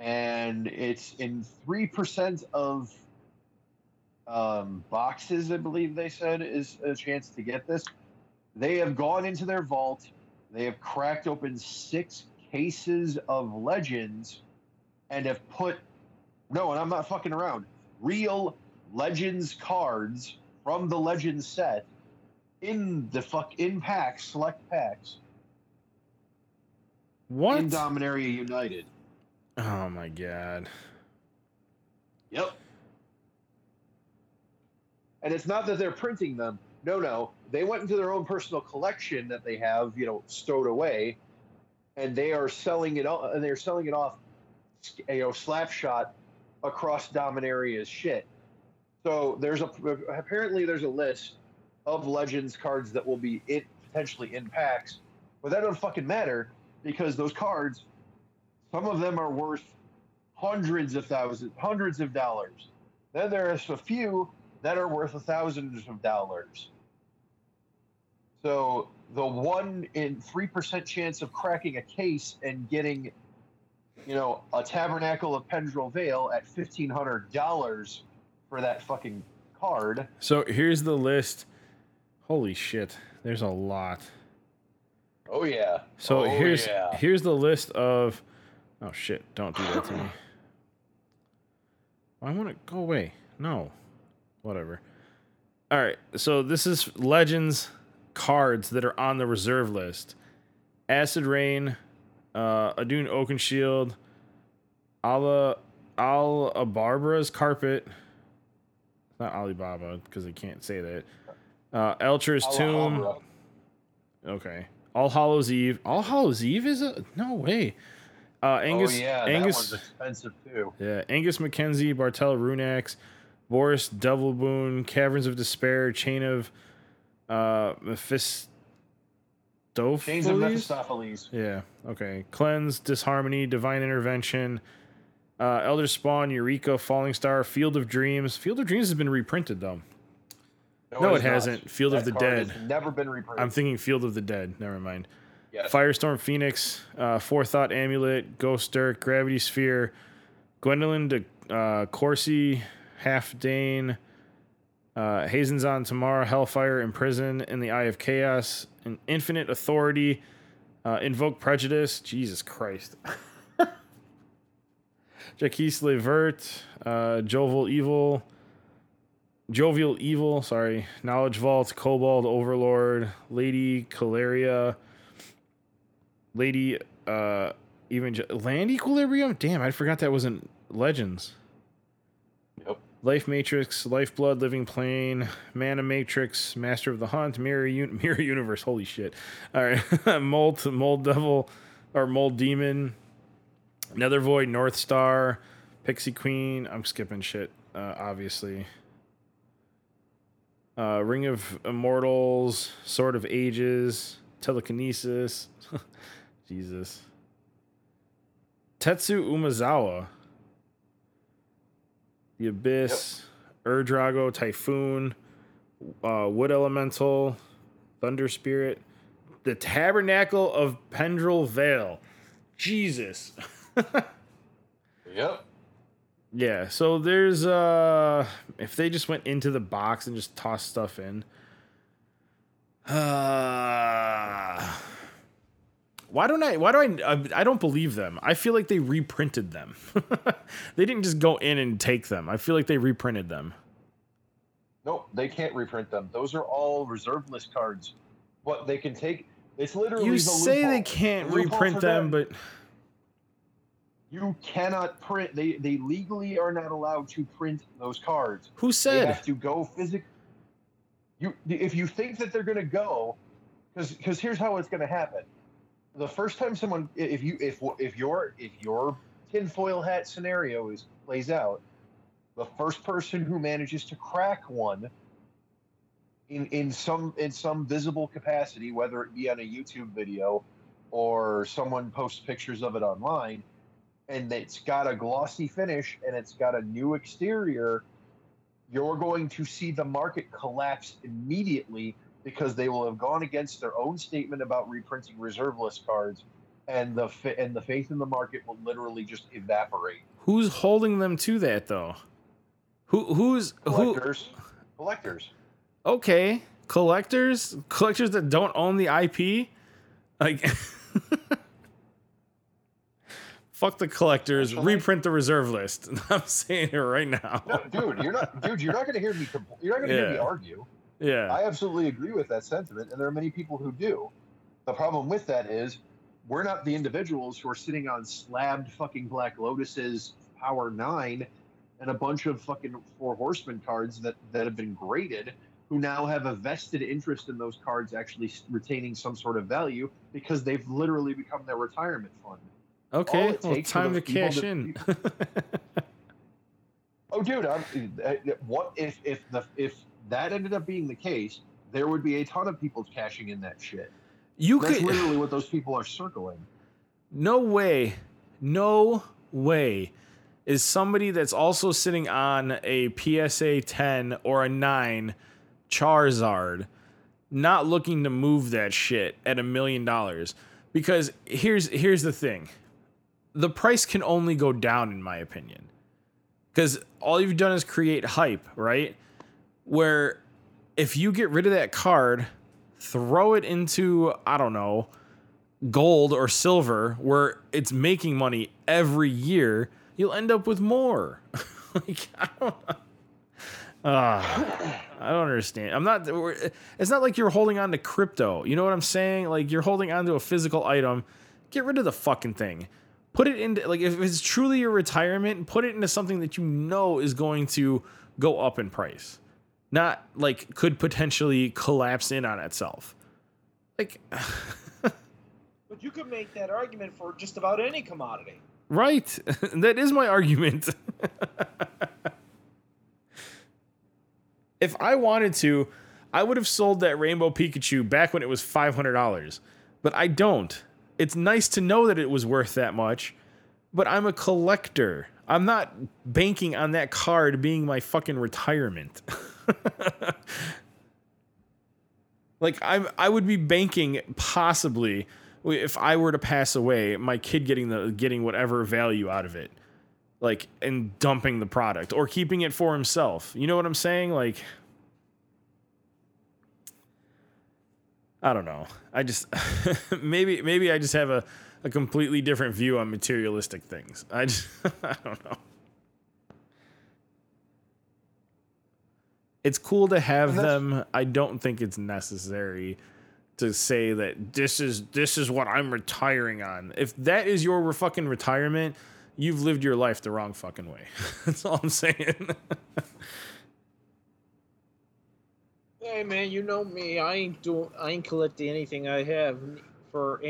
and it's in three percent of um, boxes. I believe they said is a chance to get this. They have gone into their vault. They have cracked open six cases of legends, and have put no, and I'm not fucking around. Real legends cards from the legends set in the fuck in packs, select packs What? in Dominaria United. oh my god. Yep. And it's not that they're printing them. No, no. They went into their own personal collection that they have, you know, stowed away, and they are selling it. And they're selling it off, you know, slap shot across Dominaria's shit. So there's a apparently there's a list of Legends cards that will be it potentially in packs, but that don't fucking matter because those cards, some of them are worth hundreds of thousands, hundreds of dollars. Then there's a few that are worth thousands of dollars. So the one in three percent chance of cracking a case and getting, you know, a Tabernacle of Pendrell Vale at fifteen hundred dollars for that fucking card. So here's the list. Holy shit. There's a lot. Oh yeah. So Oh, here's yeah. here's the list of Oh shit, don't do that to me. I want to go away. No. Whatever. All right. So this is legends cards that are on the reserve list. Acid Rain, uh Adun Oakenshield, Ala Al Barbara's carpet. Not Alibaba because they can't say that. Uh Alchor's tomb. Okay. All Hallows Eve. All Hallows Eve is a no way. Uh, Angus. oh yeah, Angus. that one's expensive too. Yeah, Angus McKenzie, Bartel Runeaxe, Boris Devilboon, Caverns of Despair, Chain of uh, Mephistopheles. Chains of Mephistopheles. Yeah. Okay. Cleanse, Disharmony, Divine Intervention, uh, Elder Spawn, Eureka, Falling Star, Field of Dreams. Field of Dreams has been reprinted though. No, it not. hasn't. Field of the Dead. never been reprinted. I'm thinking Field of the Dead. Never mind. Yes. Firestorm Phoenix, uh, Forethought Amulet, Ghost Dirk, Gravity Sphere, Gwendlyn de uh, Corci, Half Dane, uh, Hazezon Tamar, Hellfire, Imprison, in the Eye of Chaos, an Infinite Authority, uh, Invoke Prejudice, Jesus Christ. *laughs* Jacques le Vert, uh, Jovial Evil, Jovial Evil, sorry, Knowledge Vault, Kobold Overlord, Lady Caleria, Lady, uh, even Land Equilibrium. Damn, I forgot that wasn't Legends. Yep. Life Matrix, Lifeblood, Living Plane, Mana Matrix, Master of the Hunt, Mirror Un- *laughs* Mirror Universe. Holy shit! All right, *laughs* Mold Mold Devil or Mold Demon, Nether Void, North Star, Pixie Queen. I'm skipping shit, uh, obviously. Uh, Ring of Immortals, Sword of Ages, Telekinesis. *laughs* Jesus. Tetsu Umezawa. The Abyss, Ur-Drago, Typhoon, uh, Wood Elemental, Thunder Spirit, the Tabernacle of Pendrell Vale. Jesus. Yep. Yeah, so there's uh if they just went into the box and just tossed stuff in. Uh why don't I why do I I, don't believe them. I feel like they reprinted them. *laughs* they didn't just go in and take them. I feel like they reprinted them. Nope, they can't reprint them. Those are all reserve list cards. What they can take, it's literally You the say they can't The reprint for them, but You cannot print. They they legally are not allowed to print those cards. who They said? have to go physic. You if you think that they're going to go, because because here's how it's going to happen. The first time someone, if you if if your if your tinfoil hat scenario is plays out, the first person who manages to crack one in in some in some visible capacity, whether it be on a YouTube video or someone posts pictures of it online, and it's got a glossy finish and it's got a new exterior, you're going to see the market collapse immediately because they will have gone against their own statement about reprinting reserve list cards, and the fa- and the faith in the market will literally just evaporate. Who's holding them to that though? Who who's who? Collectors, collectors. Okay, collectors, collectors that don't own the IP, like. *laughs* Fuck the collectors. Reprint the reserve list. *laughs* I'm saying it right now. No, dude, you're not, dude. You're not going to hear me. compl- You're not going to hear me argue. Yeah. I absolutely agree with that sentiment, and there are many people who do. The problem with that is we're not the individuals who are sitting on slabbed fucking Black Lotuses Power Nine and a bunch of fucking Four Horsemen cards that that have been graded, who now have a vested interest in those cards actually retaining some sort of value because they've literally become their retirement fund. okay. Well, time to cash to- in. *laughs* Oh, dude, I'm, uh, what if if the if that ended up being the case? There would be a ton of people cashing in that shit. you That's could. literally what those people are circling. No way. No way is somebody that's also sitting on a PSA 10 or a 9 Charizard not looking to move that shit at a million dollars because here's here's the thing. The price can only go down in my opinion. Cuz all you've done is create hype, right? Where if you get rid of that card, throw it into I don't know, gold or silver where it's making money every year, you'll end up with more. *laughs* like I don't Ah, I don't understand. I'm not it's not like you're holding on to crypto. You know what I'm saying? Like you're holding on to a physical item. Get rid of the fucking thing. Put it into like if it's truly your retirement, put it into something that you know is going to go up in price. Not like could potentially collapse in on itself. Like *laughs* But you could make that argument for just about any commodity. Right. *laughs* that is my argument. *laughs* if I wanted to, I would have sold that Rainbow Pikachu back when it was $500. But I don't. It's nice to know that it was worth that much, but I'm a collector. I'm not banking on that card being my fucking retirement. Like I'm I would be banking possibly if I were to pass away, my kid getting the getting whatever value out of it. Like and dumping the product or keeping it for himself. You know what I'm saying? Like I don't know. I just *laughs* maybe maybe I just have a, a completely different view on materialistic things. I just *laughs* I don't know. It's cool to have them. I don't think it's necessary to say that this is this is what I'm retiring on. If that is your fucking retirement, you've lived your life the wrong fucking way. *laughs* That's all I'm saying. *laughs* Hey man, you know me. I ain't doing. I ain't collecting anything I have for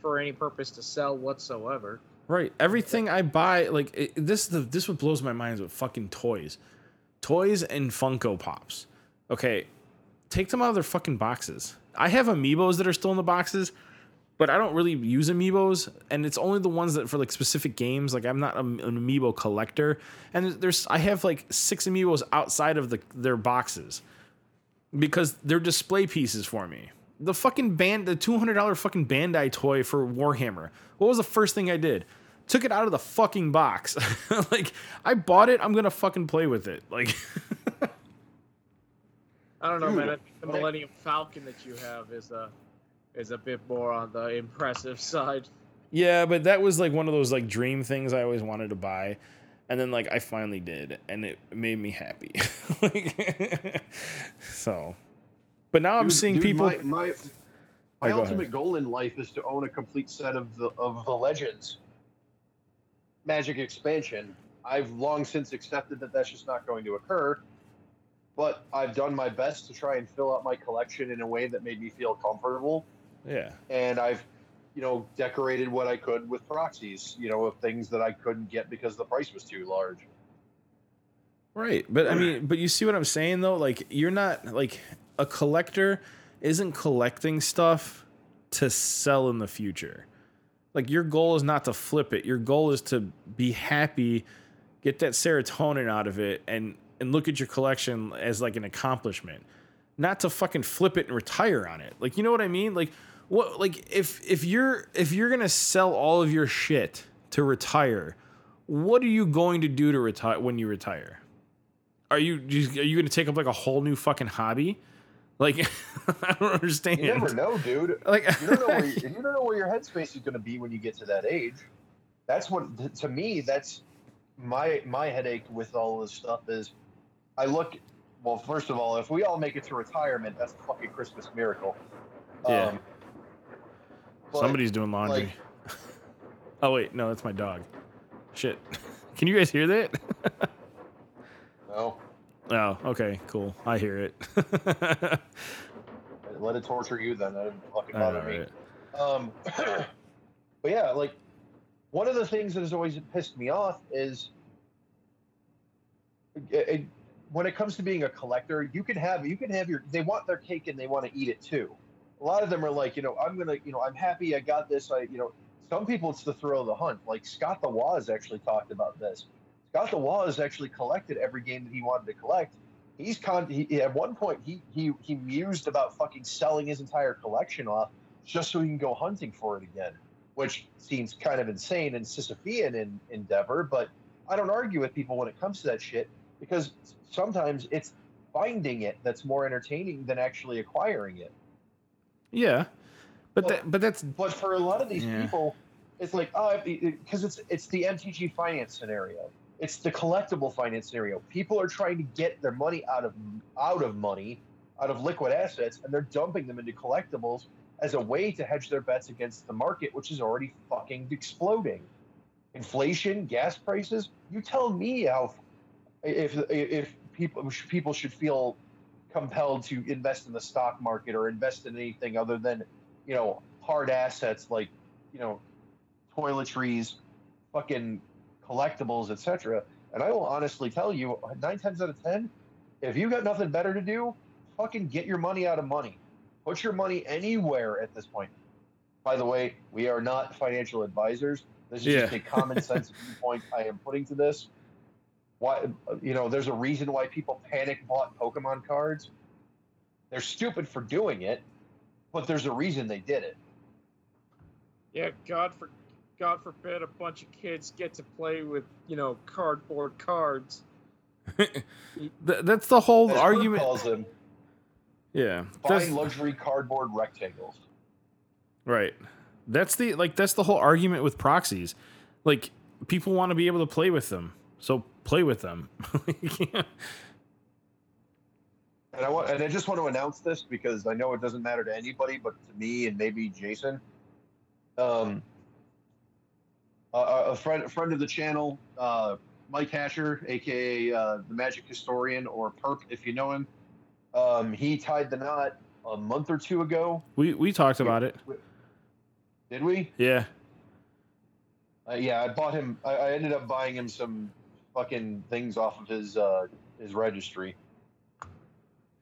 for any purpose to sell whatsoever. right. Everything I buy, like it, this, the this what blows my mind is with fucking toys, toys and Funko Pops. Okay, take them out of their fucking boxes. I have amiibos that are still in the boxes, but I don't really use amiibos, and it's only the ones that for like specific games. Like I'm not a- an amiibo collector, and there's I have like six amiibos outside of the their boxes because they're display pieces for me. The fucking band, the two hundred dollar fucking Bandai toy for Warhammer. What was the first thing I did? Took it out of the fucking box. *laughs* like I bought it. I'm gonna fucking play with it. Like I don't know, Dude, man. I think the. Millennium Falcon that you have is a is a bit more on the impressive *laughs* side. yeah, but that was like one of those like dream things I always wanted to buy. And then like I finally did, and it made me happy. *laughs* like, so, but now I'm seeing dude, people. My, my, my Yeah, go ultimate ahead. goal in life is to own a complete set of the of the legends. Magic expansion. I've long since accepted that that's just not going to occur, but I've done my best to try and fill out my collection in a way that made me feel comfortable. yeah, and I've, you know, decorated what I could with proxies, you know, of things that I couldn't get because the price was too large. Right. But I mean, but you see what I'm saying though? Like you're not like a collector isn't collecting stuff to sell in the future. Like your goal is not to flip it. Your goal is to be happy, get that serotonin out of it and and look at your collection as like an accomplishment. not to fucking flip it and retire on it. Like, you know what I mean? Like, what? Like, if if you're if you're gonna sell all of your shit to retire, what are you going to do to retire when you retire? Are you are you gonna take up like a whole new fucking hobby? Like, *laughs* I don't understand. You never know, dude. Like, You don't know where *laughs* you, you don't know where your headspace is going to be when you get to that age. That's what to me. That's my my headache with all this stuff is. I look. Well, first of all, if we all make it to retirement, that's a fucking Christmas miracle. Yeah. Um, but, Somebody's doing laundry. like- *laughs* oh wait, no, that's my dog. Shit. Can you guys hear that? No, oh, okay, cool. I hear it. *laughs* let it torture you then. That doesn't fucking bother me. right? Um, *clears throat* but yeah, like one of the things that has always pissed me off is it, it- when it comes to being a collector, you can have you can have your they want their cake and they want to eat it too. A lot of them are like, you know, I'm gonna, you know, I'm happy I got this. I, you know, some people it's the thrill of the hunt. Like Scott the Woz actually talked about this. Scott the wall has actually collected every game that he wanted to collect. He's con. He, at one point, he he he mused about fucking selling his entire collection off just so he can go hunting for it again, which seems kind of insane and Sisyphean in endeavor. But I don't argue with people when it comes to that shit because sometimes it's finding it that's more entertaining than actually acquiring it. Yeah, but Well, that but that's But for a lot of these Yeah. people, it's like oh, because it's it's the MTG finance scenario. It's the collectible finance scenario. People are trying to get their money out of out of money, out of liquid assets, and they're dumping them into collectibles as a way to hedge their bets against the market, which is already fucking exploding. Inflation, gas prices. You tell me how if if people people should feel compelled to invest in the stock market or invest in anything other than you know hard assets like you know toiletries fucking collectibles etc and i will honestly tell you nine times out of ten if you got nothing better to do fucking get your money out of money. Put your money anywhere at this point. By the way we are not financial advisors. This is just a *laughs* common sense viewpoint i am putting to this. Why you know there's a reason why people panic bought pokemon cards. They're stupid for doing it but there's a reason they did it. Yeah, God for God forbid a bunch of kids get to play with, you know, cardboard cards. *laughs* that's the whole As argument. calls them Yeah, that's, luxury cardboard rectangles right. That's the like that's the whole argument with proxies. Like people want to be able to play with them, so play with them. Yeah. *laughs* and i want and i just want to announce this because i know it doesn't matter to anybody but to me and maybe jason um a, a a friend a friend of the channel uh mike hasher aka uh, the magic historian or perp if you know him um he tied the knot a month or two ago We we talked about it. did we Yeah. Uh, yeah, I bought him. I, I ended up buying him some fucking things off of his uh, his registry.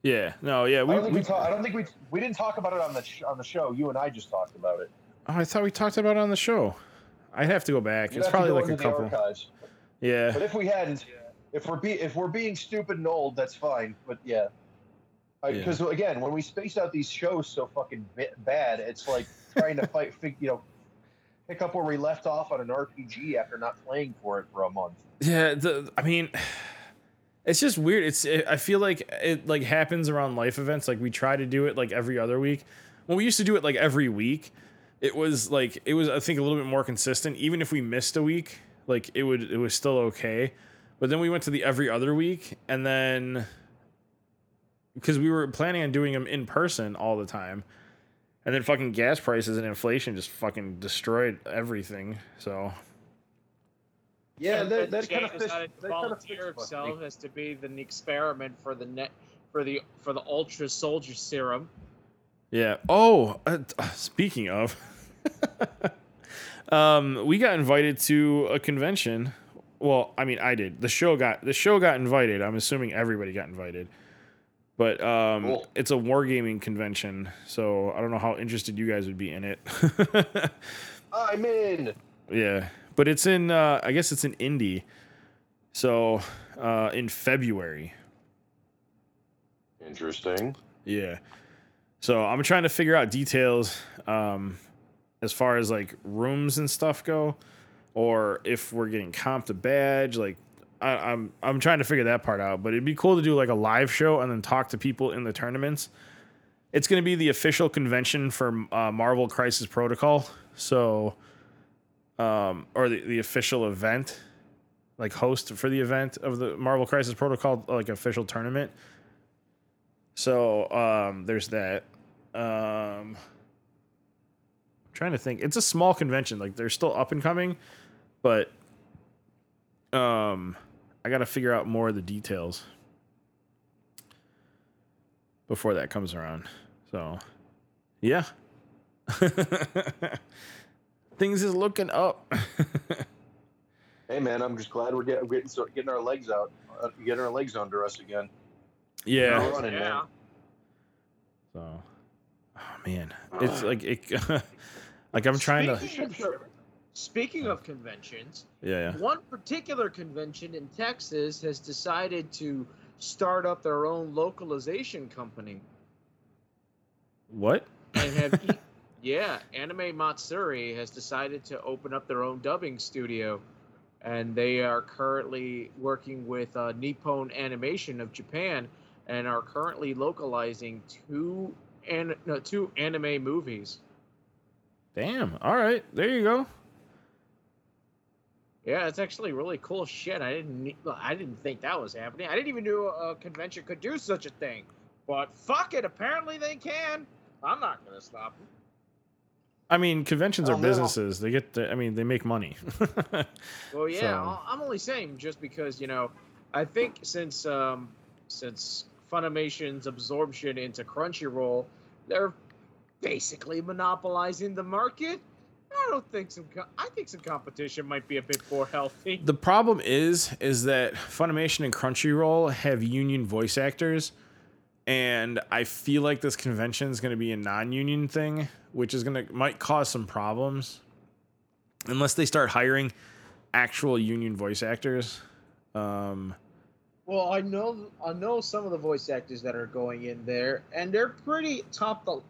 Yeah. No. Yeah. I We. don't think we, we ta- I don't think we we didn't talk about it on the sh- on the show. You and I just talked about it. oh, I thought we talked about it on the show. I'd have to go back. You'd it's probably like a into the couple. archives. Yeah. But if we hadn't, if we're be if we're being stupid and old, that's fine. But yeah, Yeah. because again, when we space out these shows so fucking bi- bad, it's like trying to fight. You know, pick up where we left off on an RPG after not playing for it for a month. Yeah, the, I mean, it's just weird. It's it, I feel like it like happens around life events. Like we try to do it like every other week. When we used to do it like every week, it was like it was I think a little bit more consistent. Even if we missed a week, like it would it was still okay. But then we went to the every other week, and then because we were planning on doing them in person all the time. And then fucking gas prices and inflation just fucking destroyed everything. So Yeah, And that, then that kind of Jay fits. decided to That kind of volunteer fits himself as to be the experiment for the net for the for the ultra soldier serum. Yeah. Oh, uh, speaking of, *laughs* *laughs* um, we got invited to a convention. Well, I mean, I did. The show got the show got invited. I'm assuming everybody got invited. But um, Cool. it's a wargaming convention, so I don't know how interested you guys would be in it. *laughs* I'm in. yeah, but it's in. Uh, I guess it's in Indy, so uh, in February. Interesting. Yeah. So I'm trying to figure out details um, as far as like rooms and stuff go, or if we're getting comped a badge. Like I, I'm I'm trying to figure that part out. But it'd be cool to do like a live show and then talk to people in the tournaments. It's going to be the official convention for uh, Marvel Crisis Protocol. So, um, or the, the official event, like host for the event of the Marvel Crisis Protocol, like official tournament. So um, there's that. Um, trying to think. It's a small convention. Like they're still up and coming, but um, I got to figure out more of the details before that comes around. So, yeah. *laughs* Things is looking up. Hey man, I'm just glad we're getting getting, so- getting our legs out, uh, getting our legs under us again. yeah. Running, yeah. man. So, oh man, it's like it. *laughs* like I'm trying to. Speaking of- Speaking of conventions, Yeah, yeah. one particular convention in Texas has decided to start up their own localization company What? and have *laughs* yeah, Anime Matsuri has decided to open up their own dubbing studio, and they are currently working with uh, Nippon Animation of Japan, and are currently localizing two and no, two anime movies. Damn. All right. There you go. Yeah, it's actually really cool shit. I didn't I didn't think that was happening. I didn't even know a convention could do such a thing. But fuck it, apparently they can. I'm not gonna stop them. I mean, conventions Oh, are no. businesses. They get. The, I mean, they make money. *laughs* Well, yeah, So- I'm only saying just because you know, I think since um since Funimation's absorption into Crunchyroll, they're basically monopolizing the market. I don't think some. Co- I think some competition might be a bit more healthy. the problem is, is that Funimation and Crunchyroll have union voice actors, and I feel like this convention is going to be a non-union thing, which is going to might cause some problems, unless they start hiring actual union voice actors. Um, Well, I know I know some of the voice actors that are going in there, and they're pretty top the.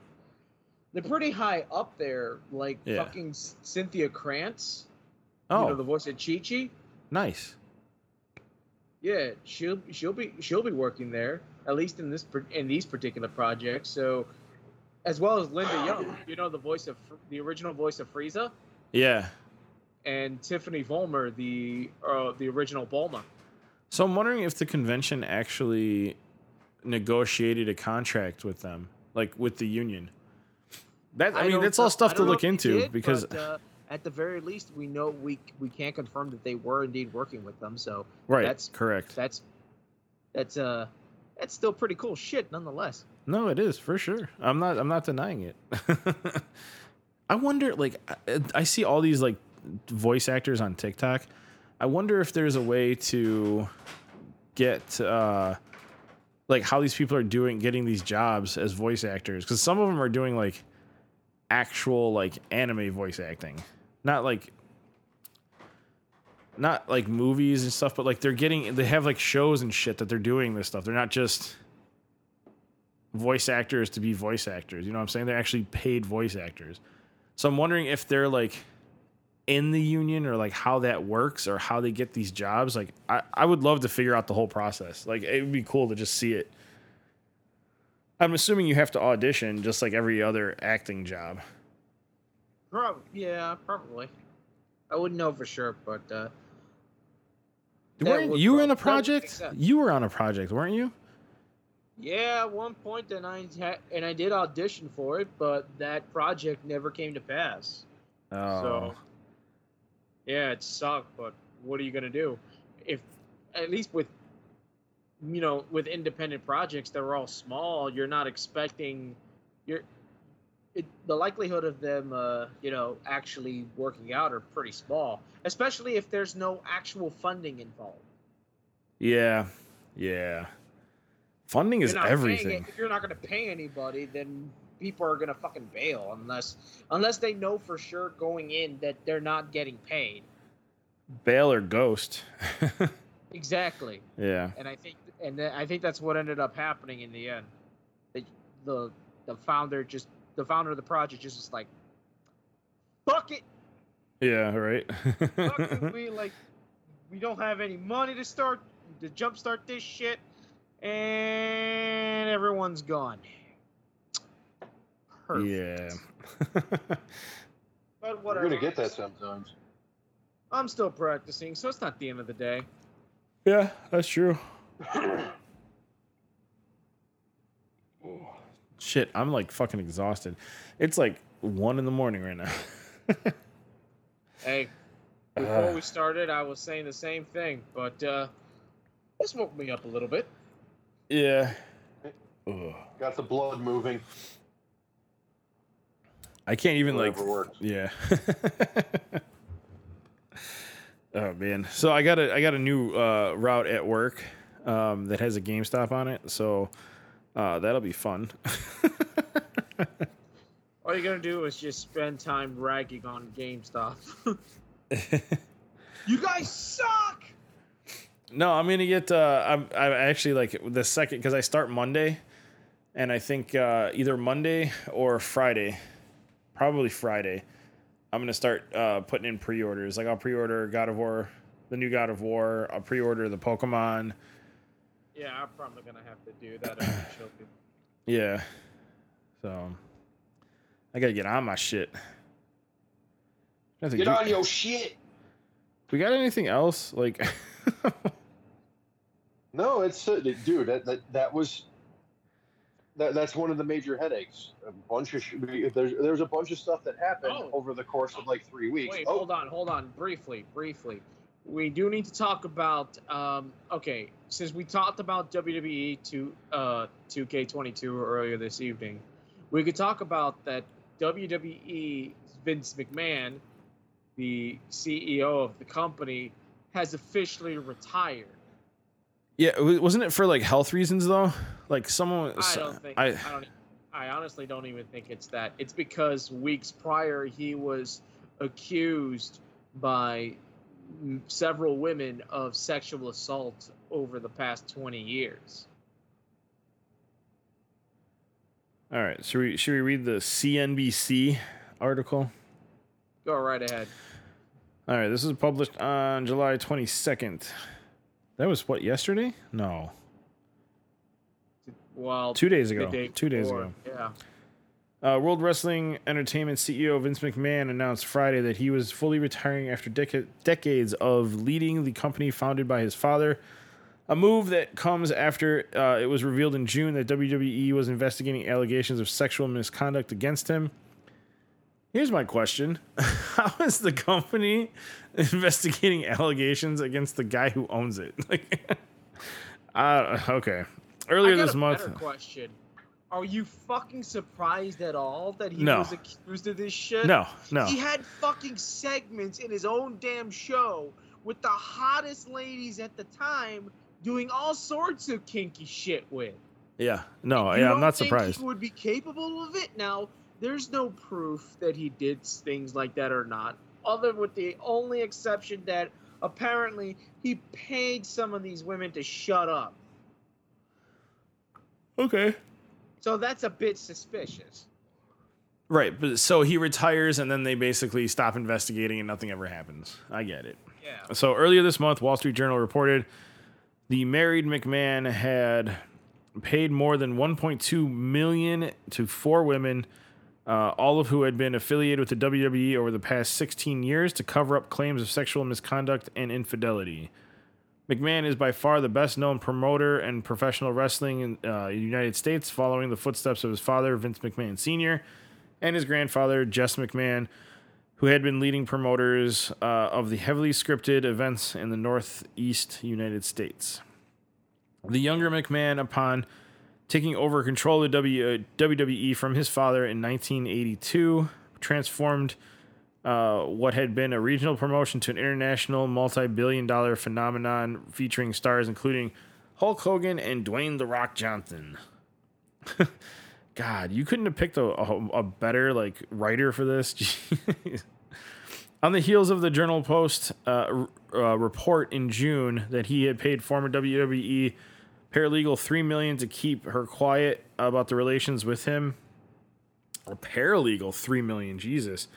They're pretty high up there, like Yeah. fucking Cynthia Cranz. oh, You know the voice of Chi Chi. nice. Yeah, she'll she'll be she'll be working there at least in this in these particular projects. So, as well as Linda Young, you know the voice of the original voice of Frieza, Yeah. and Tiffany Vollmer, the uh, the original Bulma. So I'm wondering if the convention actually negotiated a contract with them, like with the union. That I, mean, don't that's all stuff to look into did, because but, uh, at the very least, we know we we can't confirm that they were indeed working with them. So right, that's- correct. that's that's uh that's still pretty cool shit, nonetheless. No, it is for sure. I'm not. I'm not denying it. *laughs* I wonder, like, I, I see all these like voice actors on TikTok. I wonder if there's a way to get uh like how these people are doing getting these jobs as voice actors because some of them are doing like actual like anime voice acting, not like not like movies and stuff, but like they're getting they have like shows and shit that they're doing this stuff. They're not just voice actors to be voice actors. You know what I'm saying? They're actually paid voice actors. So I'm wondering if they're like in the union or like how that works or how they get these jobs. Like I, I would love to figure out the whole process. Like it would be cool to just see it. I'm assuming you have to audition just like every other acting job. Prob- yeah, probably. I wouldn't know for sure, but uh, Weren't you were in a prob- that would make project? You were on a project, weren't you? yeah, at one point, and I and I did audition for it, but that project never came to pass. Oh. So, yeah, it sucked. But what are you gonna do? If at least with you know with independent projects that are all small, you're not expecting you're it, the likelihood of them uh, you know actually working out are pretty small, especially if there's no actual funding involved. yeah. Yeah. Funding is You're not paying everything. it- if you're not going to pay anybody, then people are going to fucking bail unless unless they know for sure going in that they're not getting paid. Bail or ghost. *laughs* Exactly. yeah. And I think and th- I think that's what ended up happening in the end. They the the founder just the founder of the project just was like, fuck it, Yeah, right. fuck it. *laughs* we like we don't have any money to start to jumpstart this shit, and everyone's gone. Perfect. yeah. *laughs* But We're whatever. gonna get that sometimes. I'm still practicing, so it's not the end of the day. yeah, that's true. Shit, I'm like fucking exhausted. It's like one in the morning right now. *laughs* Hey, before Uh. we started, I was saying the same thing, but uh, this woke me up a little bit. yeah. Ugh. Got the blood moving. I can't even like. Whatever works. Yeah. *laughs* oh man. So I got a I got a new uh, route at work um, that has a GameStop on it. So uh, that'll be fun. *laughs* All you're gonna do is just spend time ragging on GameStop. *laughs* you guys suck. No, I'm gonna get. Uh, I'm. I actually like the second because I start Monday, and I think uh, either Monday or Friday, probably Friday. I'm gonna start uh, putting in pre-orders. Like I'll pre-order God of War, the new God of War. I'll pre-order the Pokemon. Yeah, I'm probably gonna have to do that eventually. Yeah. So I gotta get on my shit. I have to Get do- on your shit. We got anything else? Like, *laughs* No, it's uh, dude. That, that that was that, that's one of the major headaches. A bunch of sh- there's there's a bunch of stuff that happened Oh. over the course of like three weeks. Wait, oh, hold on, hold on. Briefly, briefly. We do need to talk about. Um, okay, since we talked about WWE to uh, 2K22 earlier this evening, we could talk about that WWE Vince McMahon, the CEO of the company, has officially retired. yeah, wasn't it for like health reasons though? Like someone. I don't think. I, I, don't. I honestly don't even think it's that. It's because weeks prior he was accused by several women of sexual assault over the past 20 years. all right. Should we should we read the CNBC article? Go right ahead. All right. This is published on July 22nd. That was what yesterday? No, Well, two days ago. day Two days ago. Yeah. Uh, World Wrestling Entertainment CEO Vince McMahon announced Friday that he was fully retiring after deca- decades of leading the company founded by his father. A move that comes after uh, it was revealed in June that WWE was investigating allegations of sexual misconduct against him. Here's my question *laughs* How is the company *laughs* investigating allegations against the guy who owns it? *laughs* Like, uh, okay. Earlier this month. question. Are you fucking surprised at all that he No. was accused of this shit? No, no. He had fucking segments in his own damn show with the hottest ladies at the time doing all sorts of kinky shit with. Yeah, no, yeah, I'm don't surprised. He would be capable of it. Now, there's no proof that he did things like that or not, other with the only exception that apparently he paid some of these women to shut up. Okay. So that's a bit suspicious. Right, but so he retires and then they basically stop investigating and nothing ever happens. I get it. Yeah. So earlier this month, Wall Street Journal reported the married McMahon had paid more than 1.2 million to four women, uh, all of who had been affiliated with the WWE over the past 16 years to cover up claims of sexual misconduct and infidelity. McMahon is by far the best known promoter and professional wrestling in uh, the United States, following the footsteps of his father, Vince McMahon Sr., and his grandfather, Jess McMahon, who had been leading promoters uh, of the heavily scripted events in the Northeast United States. The younger McMahon, upon taking over control of W- uh, WWE from his father in 1982, transformed uh, what had been a regional promotion to an international multi billion dollar phenomenon featuring stars including Hulk Hogan and Dwayne The Rock Johnson. *laughs* God, you couldn't have picked a, a, a better like writer for this. *laughs* On the heels of the Journal Post uh, uh, report in June that he had paid former WWE Paralegal three million to keep her quiet about the relations with him. A paralegal three million, Jesus.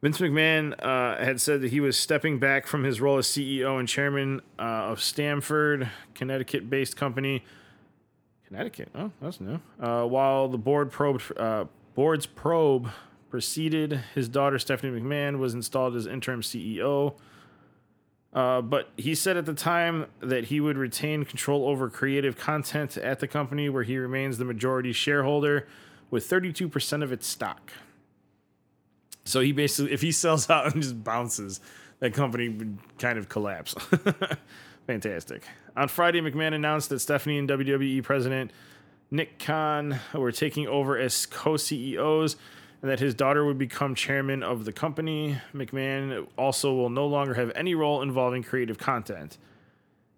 Vince McMahon uh, had said that he was stepping back from his role as CEO and chairman uh, of Stamford, Connecticut-based company. Connecticut, oh, that's new. Uh, while the board uh, board's probe proceeded, his daughter Stephanie McMahon was installed as interim CEO. Uh, but he said at the time that he would retain control over creative content at the company, where he remains the majority shareholder with 32% of its stock. So he basically, if he sells out and just bounces, that company would kind of collapse. *laughs* Fantastic. On Friday, McMahon announced that Stephanie and WWE president Nick Khan were taking over as co CEOs and that his daughter would become chairman of the company. McMahon also will no longer have any role involving creative content.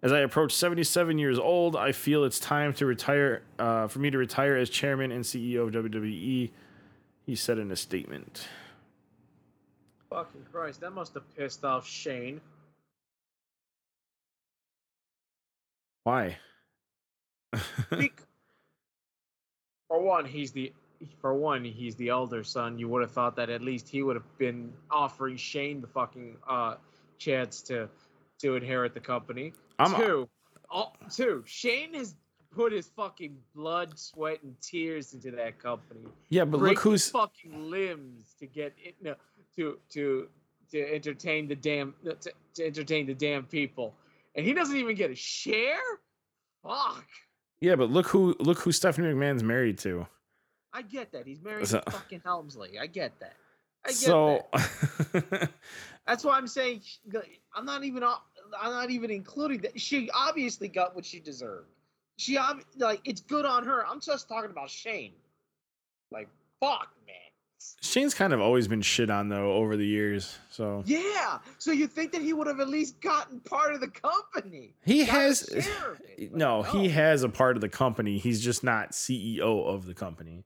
As I approach 77 years old, I feel it's time to retire, uh, for me to retire as chairman and CEO of WWE, he said in a statement. Fucking Christ, that must have pissed off Shane. Why? *laughs* For one, he's the for one, he's the elder son. You would have thought that at least he would have been offering Shane the fucking uh, chance to to inherit the company. I'm- two, all, two. Shane has put his fucking blood, sweat, and tears into that company. yeah, but break look who's fucking limbs to get it, no, to to to entertain the damn to, to entertain the damn people, and he doesn't even get a share. Fuck. yeah, but look who look who Stephanie McMahon's married to. I get that he's married So- to fucking Helmsley. I get that. I get So that. *laughs* That's why I'm saying I'm not even I'm not even including that. She obviously got what she deserved. She like it's good on her. I'm just talking about Shane. Like fuck, man. Shane's kind of always been shit on though over the years. So Yeah. So you think that he would have at least gotten part of the company? he has it, but no, he has a part of the company. He's just not CEO of the company.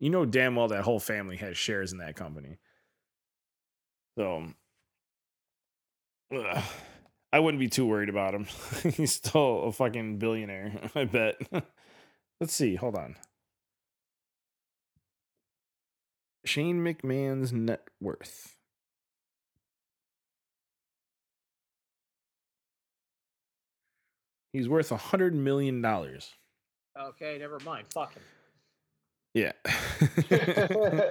You know damn well that whole family has shares in that company. So ugh, I wouldn't be too worried about him. *laughs* He's still a fucking billionaire, *laughs* I bet. *laughs* Let's see, hold on. Shane McMahon's net worth. He's worth a hundred million dollars. Okay, never mind. Fuck him. Yeah. *laughs* *laughs*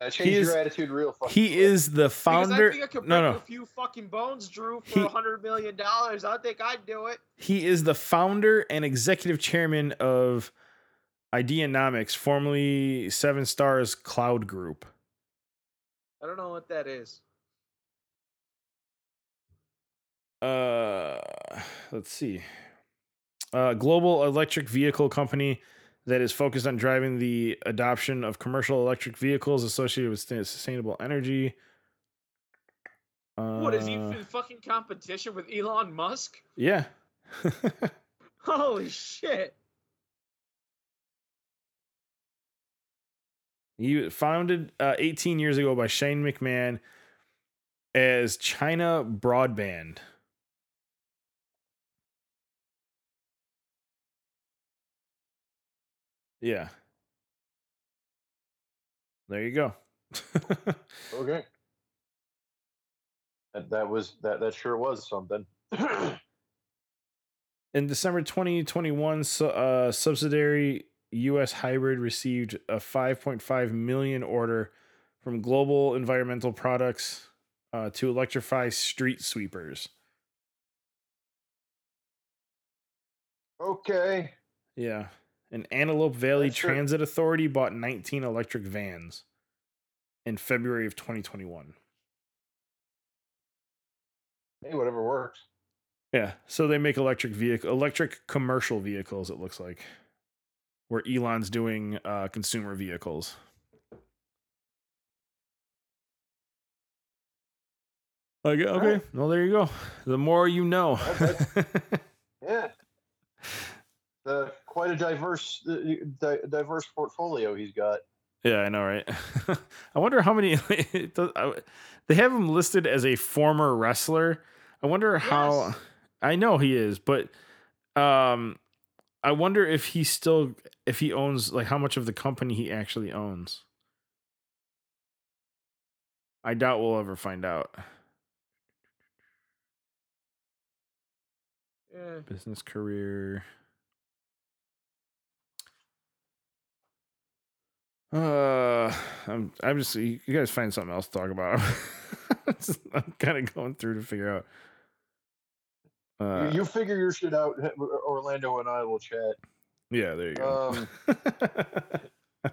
That changed is- your attitude real fucking he quick. is the Because founder. I think I could break No, a few fucking bones, Drew, for a hundred million dollars. I think I'd do it. He is the founder and executive chairman of Ideanomics, formerly Seven Stars Cloud Group. I don't know what that is. Uh, let's see. Uh, global electric vehicle company that is focused on driving the adoption of commercial electric vehicles associated with sustainable energy. Uh, what is he in fucking competition with Elon Musk? Yeah. *laughs* Holy shit! He founded uh, 18 years ago by Shane McMahon as China Broadband. Yeah. There you go. *laughs* okay. That, that was that that sure was something. In December 2021, su- uh, subsidiary U.S. Hybrid received a 5.5 million order from Global Environmental Products uh, to electrify street sweepers. okay. Yeah. An Antelope Valley That's. Transit Authority bought 19 electric vans in February of 2021. Hey, whatever works. Yeah. So they make electric vehicle, electric commercial vehicles. It looks like, where Elon's doing uh, consumer vehicles. Okay. Okay. Alright. Well, there you go. The more you know. *laughs* Yeah. Uh, quite a diverse uh, di- diverse portfolio he's got. Yeah, I know, right? *laughs* I wonder how many. *laughs* does- I- they have him listed as a former wrestler. I wonder how. I know he is, but um, I wonder if he still if he owns like how much of the company he actually owns. I doubt we'll ever find out. Eh, Business career. Uh, I'm I'm just you guys find something else to talk about. *laughs* I'm kind of going through to figure out. Uh, you, you figure your shit out. Orlando and I will chat. yeah, there you go. Um, *laughs*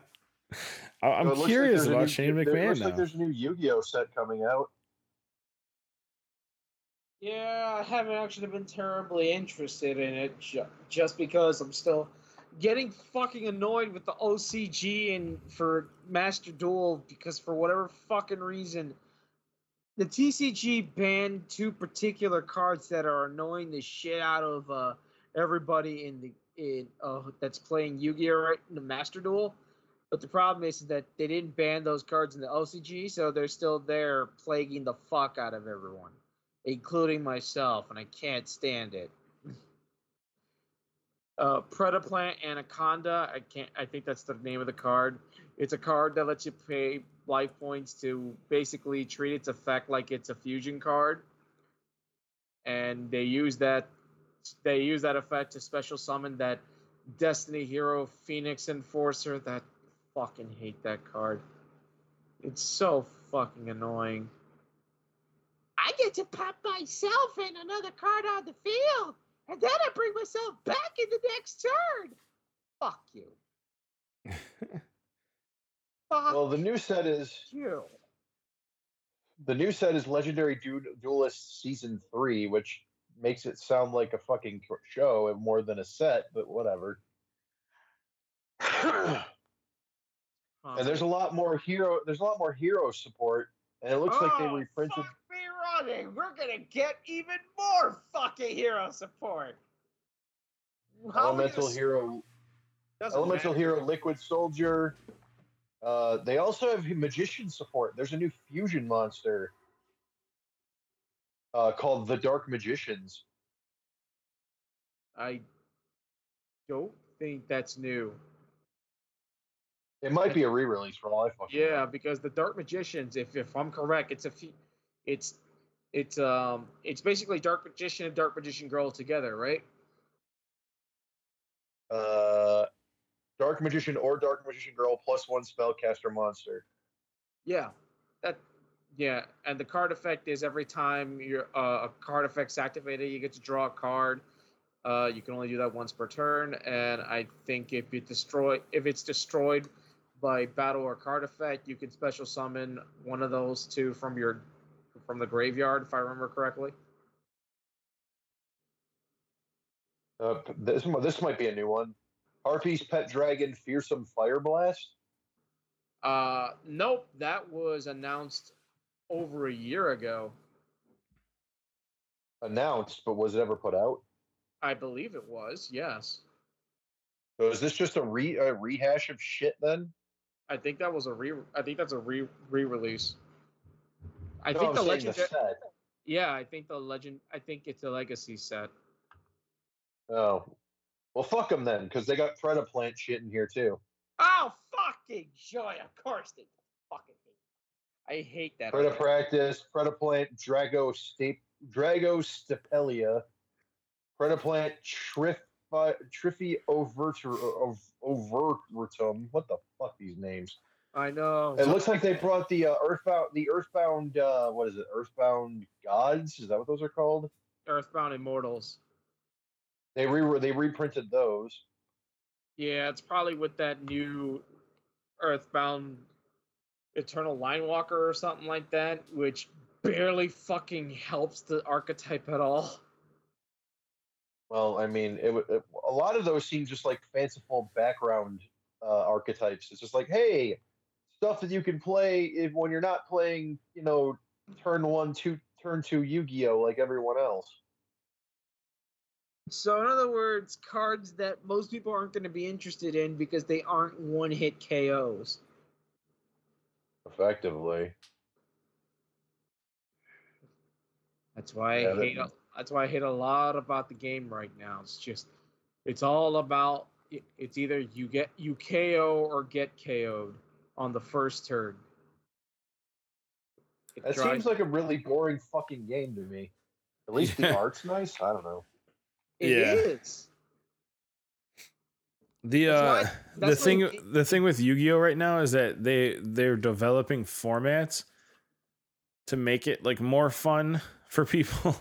I, I'm it looks like curious about new- Shane there- McMahon Looks now. like there's a new Yu-Gi-Oh set coming out. Yeah, I haven't actually been terribly interested in it ju- just because I'm still getting fucking annoyed with the OCG and for Master Duel because for whatever fucking reason the TCG banned two particular cards that are annoying the shit out of uh, everybody in the in uh, that's playing Yu-Gi-Oh right in the Master Duel. But the problem is that they didn't ban those cards in the OCG, so they're still there plaguing the fuck out of everyone including myself, and I can't stand it. Uh, Predaplant Anaconda. I can't. I think that's the name of the card. It's a card that lets you pay life points to basically treat its effect like it's a fusion card, and they use that. They use that effect to special summon that Destiny Hero Phoenix Enforcer. That fucking hate that card. It's so fucking annoying. I get to pop myself in another card on the field, and then I bring myself back in the next turn. Fuck you. *laughs* Well, the new set is you. the new set is Legendary Du- Duelist Season Three, which makes it sound like a fucking show and more than a set, but whatever. and there's a lot more hero. There's a lot more hero support, and it looks like they Oh, reprinted. Fuck me running. We're gonna get even more fucking hero support. How Elemental Hero, Elemental matter. Hero, Liquid Soldier. Uh, they also have magician support. There's a new fusion monster uh, called the Dark Magicians. I don't think that's new. It might be a re-release for all I fucking know. Yeah, because the Dark Magicians, if if I'm correct, it's a fe- it's it's um it's basically Dark Magician and Dark Magician Girl together, right? Uh, Dark Magician or Dark Magician Girl plus one spellcaster monster. Yeah, that yeah, and the card effect is every time your uh, a card effect's activated, you get to draw a card. Uh, you can only do that once per turn, and I think if you destroy if it's destroyed by battle or card effect, you can special summon one of those two from your from the graveyard, if I remember correctly. Uh, this this might be a new one. Harpy's Pet Dragon Fearsome Fire Blast. Uh, nope, that was announced over a year ago. Announced, but was it ever put out? I believe it was. Yes, So is this just a re a rehash of shit then? I think that was a re. I think that's a re re-release. I No, think I'm the legend. set. Yeah, I think the legend. I think it's a legacy set. Oh, well, fuck them then, because they got Predaplant shit in here too. Oh fucking joy! Of course they fucking hate. I hate that. Preda. Practice, Predaplant, Drago Stape, Drago Stapelia, Predaplant, Trif, Triffy Overtur, Ov- Overtum. What the fuck these names? I know. It looks like they brought the uh, Earthbound, the Earthbound, uh, what is it? Earthbound Gods? Is that what those are called? Earthbound Immortals. They re they reprinted those. Yeah, it's probably with that new Earthbound Eternal Line Walker or something like that, which barely fucking helps the archetype at all. Well, I mean, it, it a lot of those seem just like fanciful background uh, archetypes. It's just like, hey, stuff that you can play if when you're not playing, you know, turn one, two, turn two Yu-Gi-Oh like everyone else. So, in other words, cards that most people aren't going to be interested in because they aren't one hit KOs. Effectively, That's why Yeah, I that- hate. A, that's why I hate a lot about the game right now. It's just, it's all about. it- It's either you get you KO or get KO'd on the first turn. It That drives- seems like a really boring fucking game to me. At least the *laughs* art's nice. I don't know. It Yeah. is. The uh the thing it- the thing with Yu-Gi-Oh right now is that they they're developing formats to make it like more fun *laughs* for people.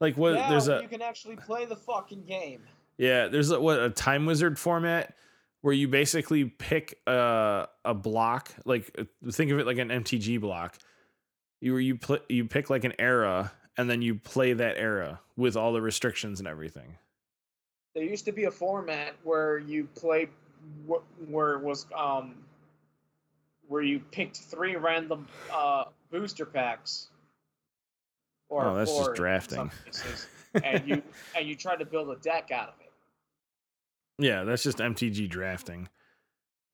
like what yeah, there's a you can actually play the fucking game. yeah, there's a, what a time wizard format where you basically pick a a block, like uh, think of it like an MTG block. You you pl- you pick like an era and then you play that era with all the restrictions and everything. There used to be a format where you played, where it was um, where you picked three random uh booster packs. Or Oh, that's just drafting. cases, and you *laughs* and you try to build a deck out of it. Yeah, that's just MTG drafting.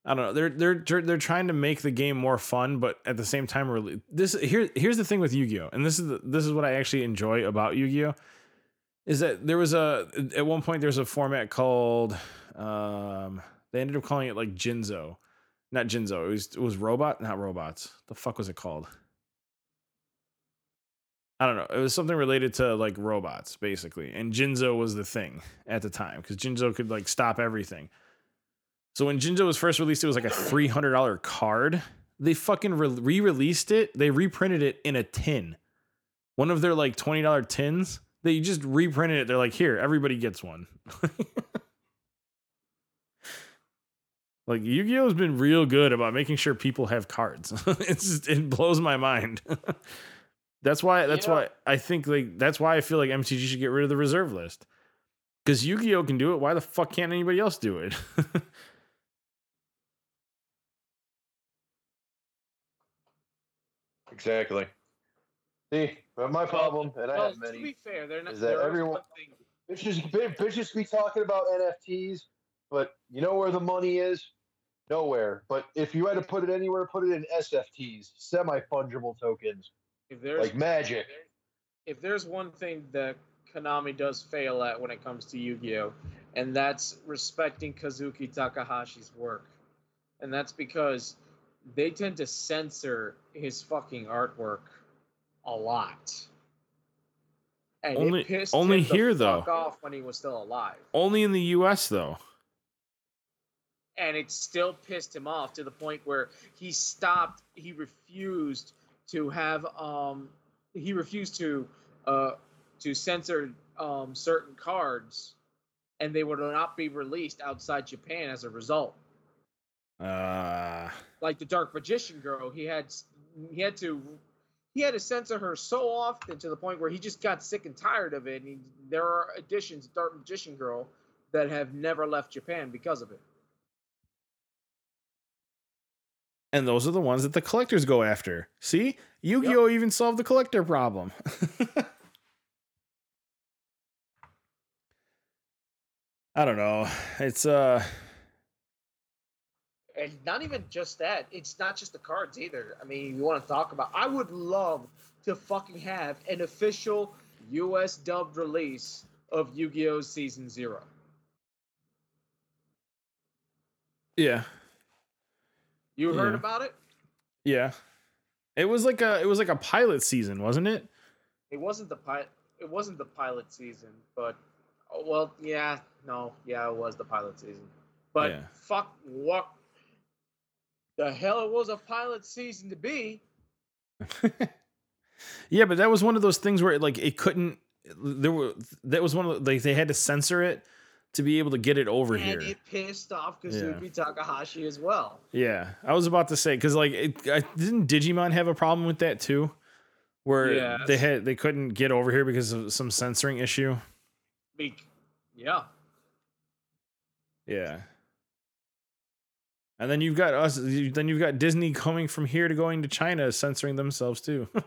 I don't know. They're they're they're trying to make the game more fun, but at the same time, really this here here's the thing with Yu-Gi-Oh, and this is the, this is what I actually enjoy about Yu-Gi-Oh, is that there was a at one point there's a format called um they ended up calling it like Jinzo, not Jinzo. It was it was robot, not robots. The fuck was it called? I don't know. It was something related to like robots, basically. And Jinzo was the thing at the time because Jinzo could like stop everything. So when Jinzo was first released, it was like a three hundred dollar card. They fucking re released it. They reprinted it in a tin, one of their like twenty dollar tins. They just reprinted it. They're like, here, everybody gets one. *laughs* like Yu-Gi-Oh has been real good about making sure people have cards. *laughs* it's just, it blows my mind. *laughs* that's why. That's Yeah. why I think like that's why I feel like MTG should get rid of the reserve list. Because Yu-Gi-Oh can do it. Why the fuck can't anybody else do it? Exactly. See, but my problem, and I well, have to many, be fair, they're not. is that everyone- bitches, bitches be talking about NFTs, but you know where the money is? Nowhere. But if you had to put it anywhere, put it in SFTs, semi fungible tokens, If there's like magic. if there's one thing that Konami does fail at when it comes to Yu-Gi-Oh, and that's respecting Kazuki Takahashi's work, and that's because they tend to censor his fucking artwork a lot. And Only- it pissed only him the here, though. fuck off when he was still alive, Only in the U.S. though. and it still pissed him off to the point where he stopped. He refused to have um he refused to uh to censor um certain cards and they would not be released outside Japan as a result. Uh, Like the Dark Magician girl, he had he had to he had to censor her so often to the point where he just got sick and tired of it. And he, there are editions of Dark Magician girl that have never left Japan because of it. and those are the ones that the collectors go after. See, Yu-Gi-Oh even solved the collector problem. *laughs* I don't know. It's uh And not even just that. It's not just the cards either. I mean, you want to talk about. I would love to fucking have an official U.S. dubbed release of Yu-Gi-Oh! Season Zero. yeah. You heard Yeah. about it? Yeah. It was like a it was like a pilot season, wasn't it? It wasn't the pilot. It wasn't the pilot season, but oh, well, yeah, no, yeah, it was the pilot season. But Yeah. fuck, what the hell it was a pilot season to be? *laughs* yeah, but that was one of those things where like it couldn't there were that was one of the, like they had to censor it to be able to get it over here. and here. it pissed off Yeah. Kazuki Takahashi as well. Yeah, I was about to say because like it, I, didn't Digimon have a problem with that too, where they Yes. had they couldn't get over here because of some censoring issue. Be- yeah. Yeah. And then you've got us. Then you've got Disney coming from here to going to China, censoring themselves too. *laughs*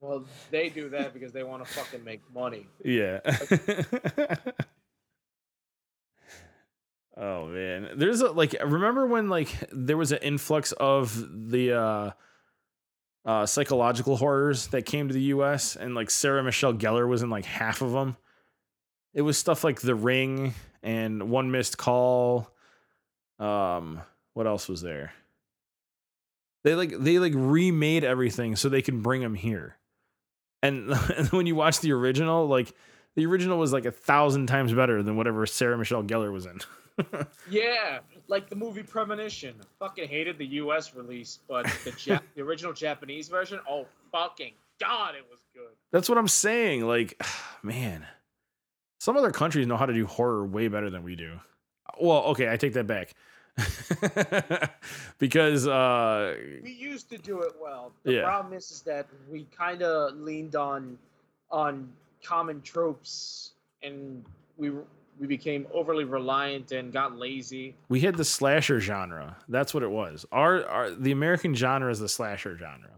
Well, they do that because they want to fucking make money. yeah. *laughs* oh man, there's a like. Remember when like there was an influx of the uh uh, psychological horrors that came to the U.S. and like Sarah Michelle Gellar was in like half of them. It was stuff like The Ring and One Missed Call. Um, what else was there? They like they like remade everything so they can bring them here. And, *laughs* and when you watch the original, like the original was like a thousand times better than whatever Sarah Michelle Gellar was in. *laughs* Yeah, like the movie Premonition. Fucking hated the U.S. release, but the Jap- *laughs* the original Japanese version. Oh fucking god, it was good. That's what I'm saying. Like, *sighs* man, some other countries know how to do horror way better than we do. Well, okay, I take that back. *laughs* because uh We used to do it well. The Yeah. problem is, is that we kind of leaned on on common tropes, and we we became overly reliant and got lazy. we had the slasher genre. That's what it was. Our, our the American genre is the slasher genre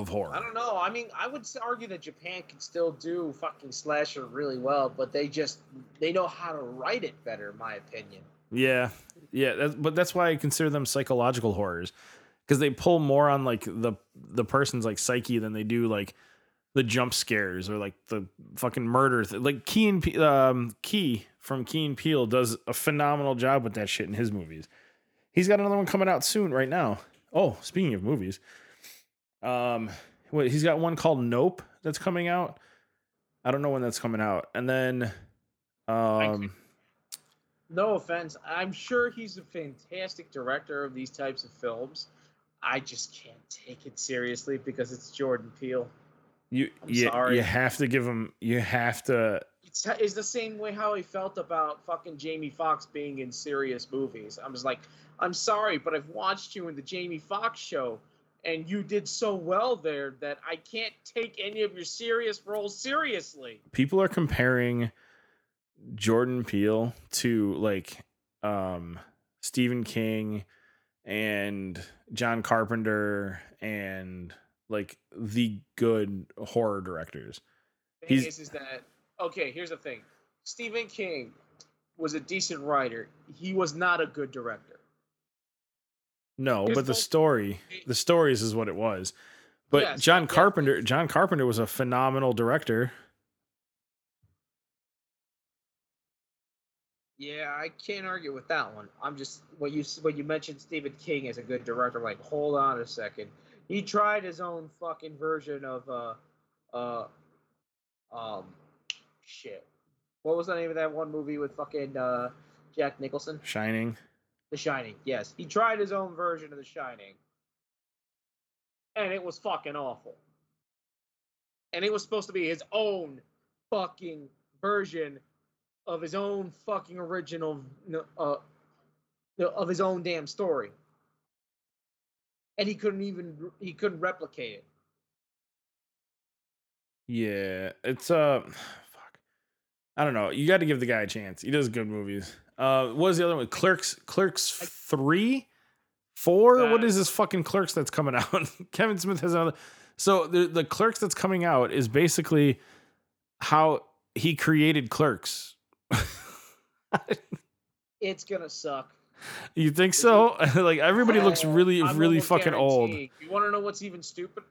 of horror. I don't know. I mean, I would argue that Japan can still do fucking slasher really well, but they just they know how to write it better, in my opinion. Yeah, yeah, that's, but that's why I consider them psychological horrors because they pull more on like the the person's like psyche than they do like the jump scares or like the fucking murder. Th- like Key and Pe- um, Key from Key and Peele does a phenomenal job with that shit in his movies. He's got another one coming out soon right now. Oh, speaking of movies, um, what he's got one called Nope that's coming out. I don't know when that's coming out, and then um. No offense, I'm sure he's a fantastic director of these types of films. I just can't take it seriously because it's Jordan Peele. You I'm you, sorry. you have to give him you have to It's, it's the same way how he felt about fucking Jamie Foxx being in serious movies. I'm just like, I'm sorry, but I've watched you in the Jamie Foxx show, and you did so well there that I can't take any of your serious roles seriously. people are comparing Jordan Peele to like um Stephen King and John Carpenter and like the good horror directors. The thing He's- is, is that okay? Here's the thing: Stephen King was a decent writer. He was not a good director. No, but the the- story, the stories is what it was. But Yes, John. Carpenter, John Carpenter was a phenomenal director. Yeah, I can't argue with that one. I'm just when you when you mentioned Stephen King as a good director, like, hold on a second. He tried his own fucking version of uh uh um shit. What was the name of that one movie with fucking uh Jack Nicholson? Shining. The Shining. Yes, he tried his own version of The Shining, and it was fucking awful. And it was supposed to be his own fucking version of his own fucking original, uh, of his own damn story. And he couldn't even he couldn't replicate it. Yeah, it's uh *sighs* fuck. I don't know. You got to give the guy a chance. He does good movies. Uh what was the other one? Clerks Clerks 3? 4? What Uh, is this fucking Clerks that's coming *laughs* out? Kevin Smith has another So the the Clerks that's coming out is basically how he created Clerks. *laughs* It's gonna suck. you think so? *laughs* like everybody looks really I'm really fucking old. You want to know what's even stupid?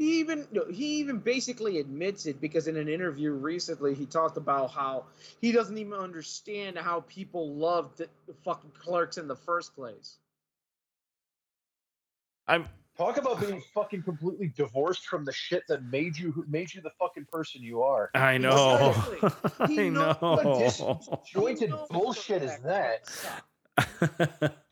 He even no, he even basically admits it because in an interview recently he talked about how he doesn't even understand how people loved the, the fucking clerks in the first place. I'm Talk about being fucking completely divorced from the shit that made you made you the fucking person you are. I know. Exactly. *laughs* I knows What *laughs* disjointed bullshit is that? *laughs*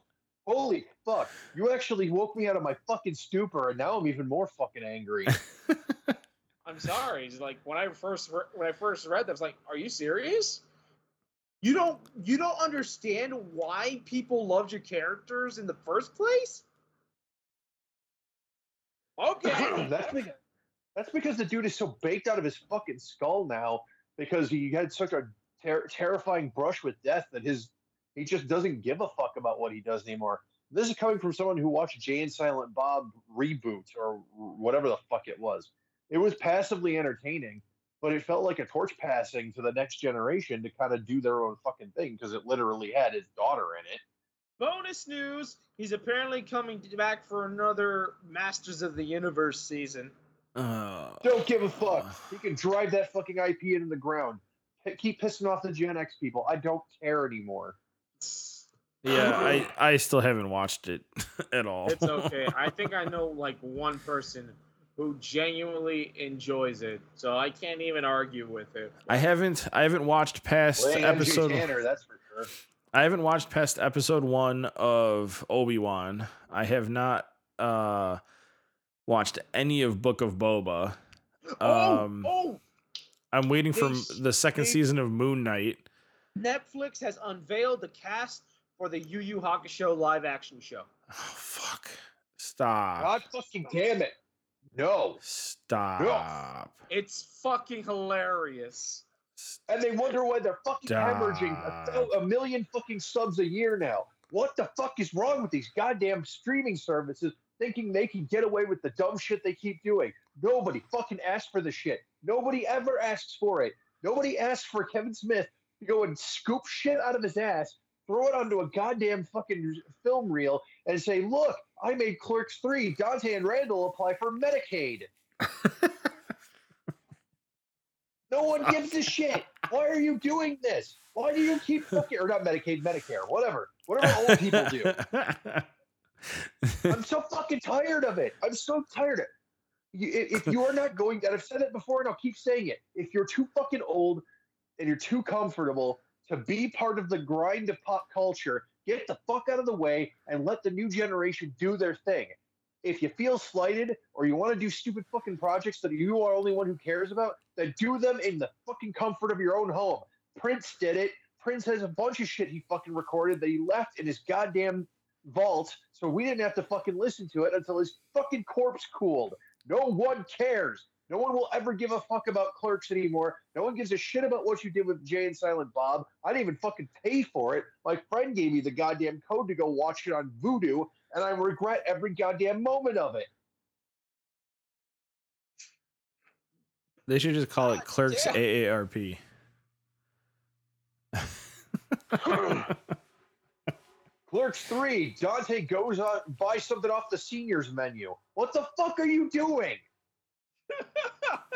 sucks. Holy fuck! You actually woke me out of my fucking stupor, and now I'm even more fucking angry. *laughs* I'm sorry. It's like when I first re- when I first read that, I was like, "Are you serious? You don't you don't understand why people loved your characters in the first place?" Okay. *clears throat* that's because that's because the dude is so baked out of his fucking skull now because he had such a ter- terrifying brush with death that his he just doesn't give a fuck about what he does anymore. This is coming from someone who watched Jay and Silent Bob reboot or whatever the fuck it was. It was passively entertaining, but it felt like a torch passing to the next generation to kind of do their own fucking thing because it literally had his daughter in it. Bonus news: He's apparently coming back for another Masters of the Universe season. Uh, Don't give a fuck. He can drive that fucking IP into the ground. P- Keep pissing off the Gen X people. I don't care anymore. Yeah, I *laughs* I still haven't watched it *laughs* at all. It's okay. *laughs* I think I know like one person who genuinely enjoys it, so I can't even argue with it. I haven't I haven't watched past Well, episode. Tanner, that's for sure. I haven't watched past episode one of Obi Wan. I have not uh watched any of Book of Boba. Um, oh, oh! I'm waiting for the second season of Moon Knight. Netflix has unveiled the cast for the Yu Yu Hakusho live action show. Oh fuck! Stop! God fucking damn it. No. Stop! It's fucking hilarious. And they wonder why they're fucking hemorrhaging a, a million fucking subs a year now. What the fuck is wrong with these goddamn streaming services thinking they can get away with the dumb shit they keep doing? Nobody fucking asked for the shit. Nobody ever asks for it. Nobody asks for Kevin Smith to go and scoop shit out of his ass, throw it onto a goddamn fucking film reel, and say, look, I made Clerks 3. Dante and Randall apply for Medicaid. *laughs* No one gives a shit. Why are you doing this? Why do you keep fucking or not Medicaid, Medicare, whatever, whatever old people do? *laughs* I'm so fucking tired of it. I'm so tired of it. If you are not going, and I've said it before, and I'll keep saying it. If you're too fucking old and you're too comfortable to be part of the grind of pop culture, get the fuck out of the way and let the new generation do their thing. If you feel slighted or you want to do stupid fucking projects that you are the only one who cares about, then do them in the fucking comfort of your own home. Prince did it. Prince has a bunch of shit he fucking recorded that he left in his goddamn vault, so we didn't have to fucking listen to it until his fucking corpse cooled. No one cares. No one will ever give a fuck about clerks anymore. No one gives a shit about what you did with Jay and Silent Bob. I didn't even fucking pay for it. My friend gave me the goddamn code to go watch it on Vudu, and I regret every goddamn moment of it. they should just call it Clerks damn. AARP. *laughs* Clerks 3, Dante goes on buy something off the seniors menu. What the fuck are you doing?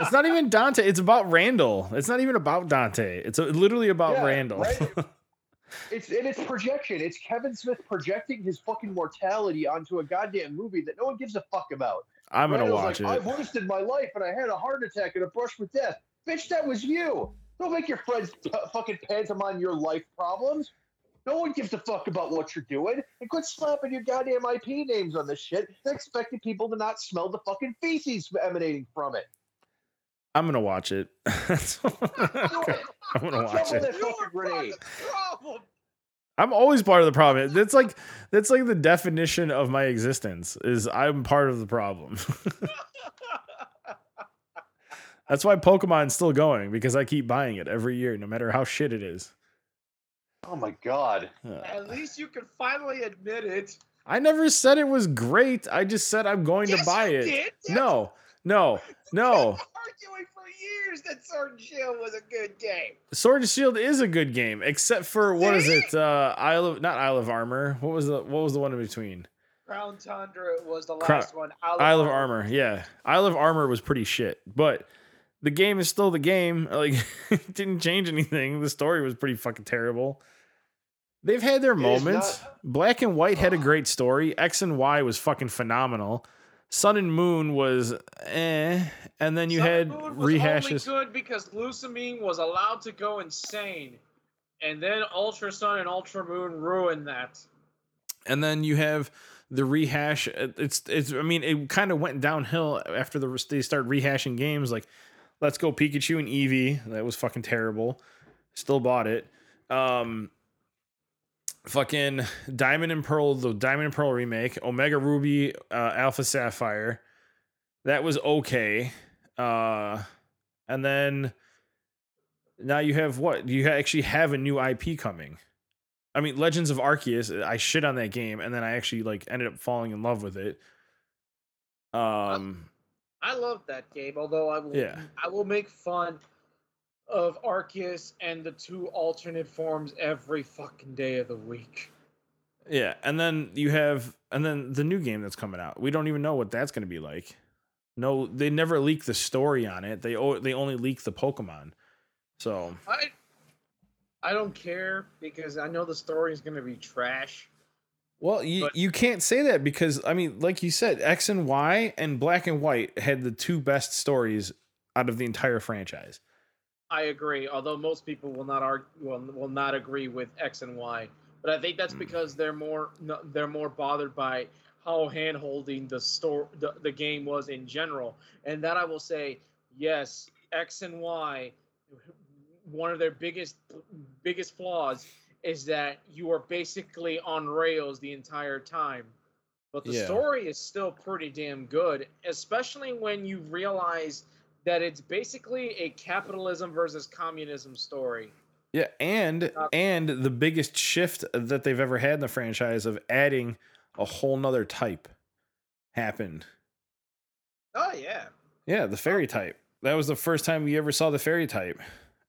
It's not even Dante. It's about Randall. It's not even about Dante. It's literally about Yeah, Randall. right? *laughs* It's and it's projection. It's Kevin Smith projecting his fucking mortality onto a goddamn movie that no one gives a fuck about. I'm gonna Randall's watch like, it. I've wasted my life and I had a heart attack and a brush with death. Bitch, that was you. Don't make your friends t- fucking pantomime your life problems. No one gives a fuck about what you're doing. And quit slapping your goddamn IP names on this shit and expecting people to not smell the fucking feces emanating from it. I'm gonna watch it. *laughs* That's I'm gonna- it. I'm gonna Jump watch it. that You're fucking part of grenade. the problem. I'm always part of the problem. That's like that's like the definition of my existence is I'm part of the problem. *laughs* that's why Pokemon's still going because I keep buying it every year, no matter how shit it is. Oh my god. Uh, At least you can finally admit it. I never said it was great. I just said I'm going to Yes, buy you it. did. That's No, no, *laughs* no. arguing for years that Sword and Shield was a good game. Sword and Shield is a good game, except for what is See? it? Uh, Isle of not Isle of Armor. What was the what was the one in between? Crown Tundra was the Crown- last one. Isle of Armor. Yeah, Isle of Armor was pretty shit, but the game is still the game. *laughs* Like, *laughs* it didn't change anything. The story was pretty fucking terrible. They've had their It moments. not- Black and White had a great story. X and Y was fucking phenomenal. Sun and Moon was eh, and then you Sun had Moon was rehashes. only good because Lusamine was allowed to go insane, and then Ultra Sun and Ultra Moon ruined that. and then you have the rehash. It's it's. I mean, it kind of went downhill after the they started rehashing games. Like, let's go Pikachu and Eevee. That was fucking terrible. Still bought it. Um, fucking Diamond and Pearl, the Diamond and Pearl remake, Omega Ruby, uh, Alpha Sapphire. That was okay. Uh, and then now you have what? You actually have a new IP coming. I mean, Legends of Arceus. I shit on that game, and then I actually like ended up falling in love with it. Um, I love that game, although I will Yeah. I will make fun of Arceus and the two alternate forms every fucking day of the week. Yeah, and then you have and then the new game that's coming out. We don't even know what that's going to be like. No, they never leak the story on it. They o- they only leak the Pokemon. So I I don't care because I know the story is going to be trash. Well, you, But- you can't say that because I mean, like you said, X and Y and Black and White had the two best stories out of the entire franchise. I agree, although most people will not argue, will, will not agree with X and Y. But I think that's Hmm. because they're more they're more bothered by how hand holding the store the, the game was in general. And that I will say, yes, X and Y, one of their biggest biggest flaws is that you are basically on rails the entire time. But the Yeah. story is still pretty damn good, especially when you realize that it's basically a capitalism versus communism story. Yeah, and Uh, and the biggest shift that they've ever had in the franchise of adding a whole nother type happened. Oh yeah. Yeah, the fairy type. That was the first time you ever saw the fairy type.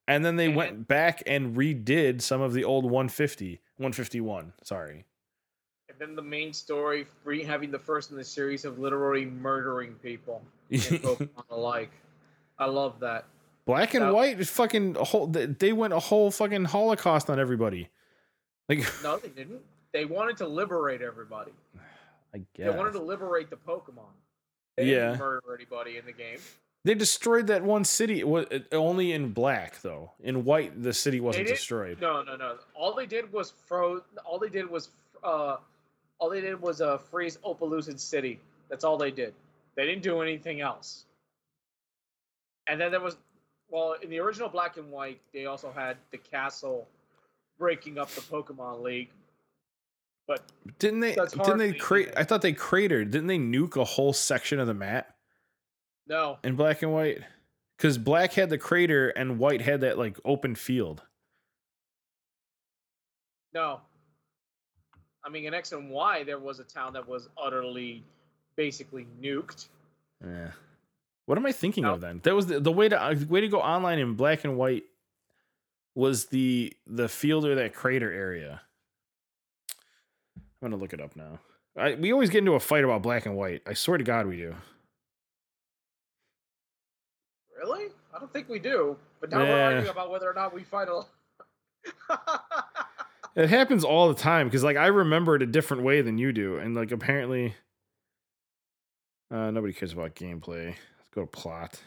And then they And- went back and redid some of the old 150, 151, sorry. And then the main story, free having the first in the series of literally murdering people *laughs* and Pokemon alike. I love that. Black and That- white is fucking a whole they- went a whole fucking holocaust on everybody. Like *laughs* No, they didn't. They wanted to liberate everybody. I guess They wanted to liberate the Pokemon. They Yeah. didn't murder anybody in the game. They destroyed that one city. It was only in black though. In white, the city wasn't destroyed. No, no, no. All they did was froze. All they did was, uh, all they did was uh, freeze Opelucid City. That's all they did. They didn't do anything else. And then there was, well, in the original Black and White, they also had the castle breaking up the Pokemon League. But Didn't they? Didn't they create? I thought they cratered. Didn't they nuke a whole section of the map no, in black and white? Because black had the crater and white had that like open field. no. I mean, in X and Y, there was a town that was utterly, basically nuked. Yeah. What am I thinking No. of then? That was the, the way to uh, way to go online in black and white was the the field or that crater area. I'm gonna look it up now. I, we always get into a fight about black and white. I swear to God, we do. Really? I don't think we do. But now we're arguing about whether or not we fight a. *laughs* It happens all the time because like I remember it a different way than you do, and like apparently, uh, nobody cares about gameplay. Go to plot.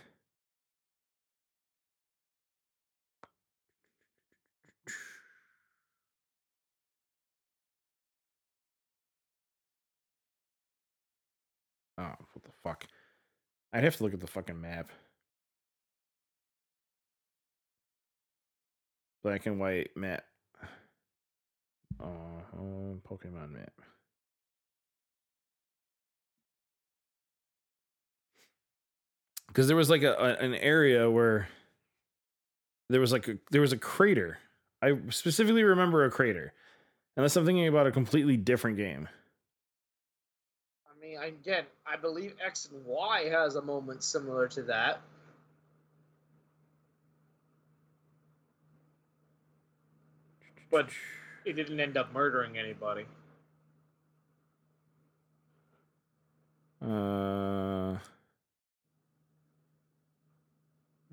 Oh, what the fuck? I'd have to look at the fucking map. Black and white map. Oh, Pokemon map. Because there was like a, a an area where there was like a there was a crater. I specifically remember a crater, unless I'm thinking about a completely different game. I mean, again, I believe X and Y has a moment similar to that. But it didn't end up murdering anybody. Uh,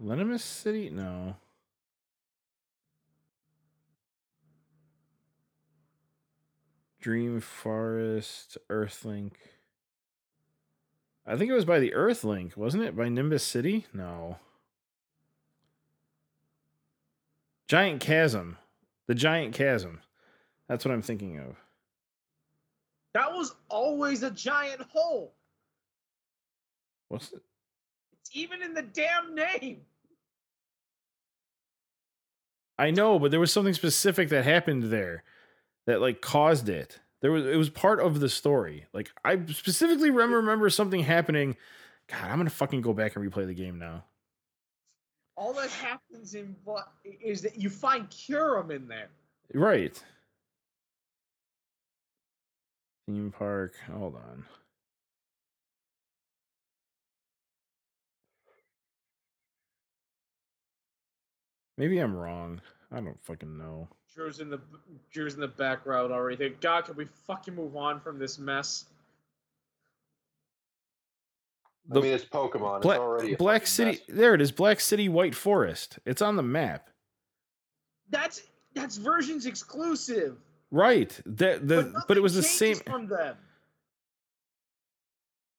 Venomous City? No. Dream Forest, Entralink. I think it was by the Entralink, wasn't it? By Nimbasa City? No. Giant Chasm. The Giant Chasm. That's what I'm thinking of. That was always a giant hole. What's it? It's even in the damn name. I know, but there was something specific that happened there that like caused it. There was it was part of the story. Like I specifically remember something happening. God, I'm gonna fucking go back and replay the game now. All that happens in what is that you find Kyurem in there. Right. Theme park. Hold on. Maybe I'm wrong. I don't fucking know. Drew's in the Drew's in the background already. Thank God, can we fucking move on from this mess? I mean, it's Pokemon. Black, it's already Black City. mess. There it is. Black City White Forest. It's on the map. That's that's versions exclusive. Right. That the but, nothing it was the same. from them.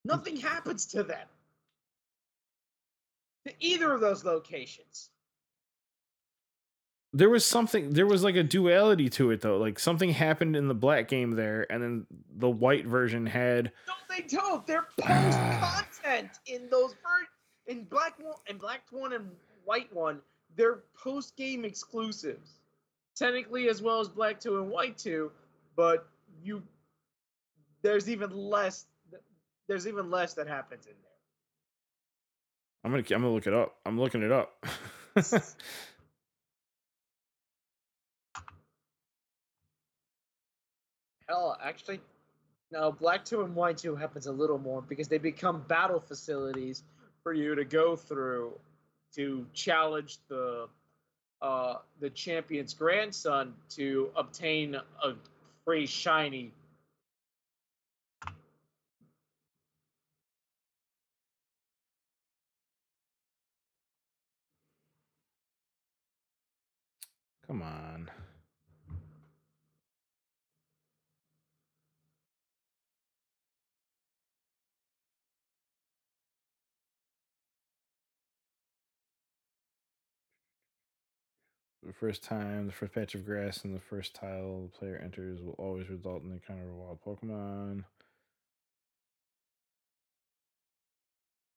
Nothing happens to them. To either of those locations. There was something. There was like a duality to it though. Like something happened in the black game there, and then the white version had. No, they don't. They're *sighs* post content in those ver- in black one and black one and white one. They're post game exclusives, technically as well as black two and white two. But you, there's even less. There's even less that happens in there. I'm gonna. I'm gonna look it up. I'm looking it up. *laughs* *laughs* Hell, actually, no. Black two and white two happens a little more because they become battle facilities for you to go through to challenge the uh, the champion's grandson to obtain a free shiny. Come on. First time, the first patch of grass and the first tile the player enters will always result in the encounter of a wild Pokemon.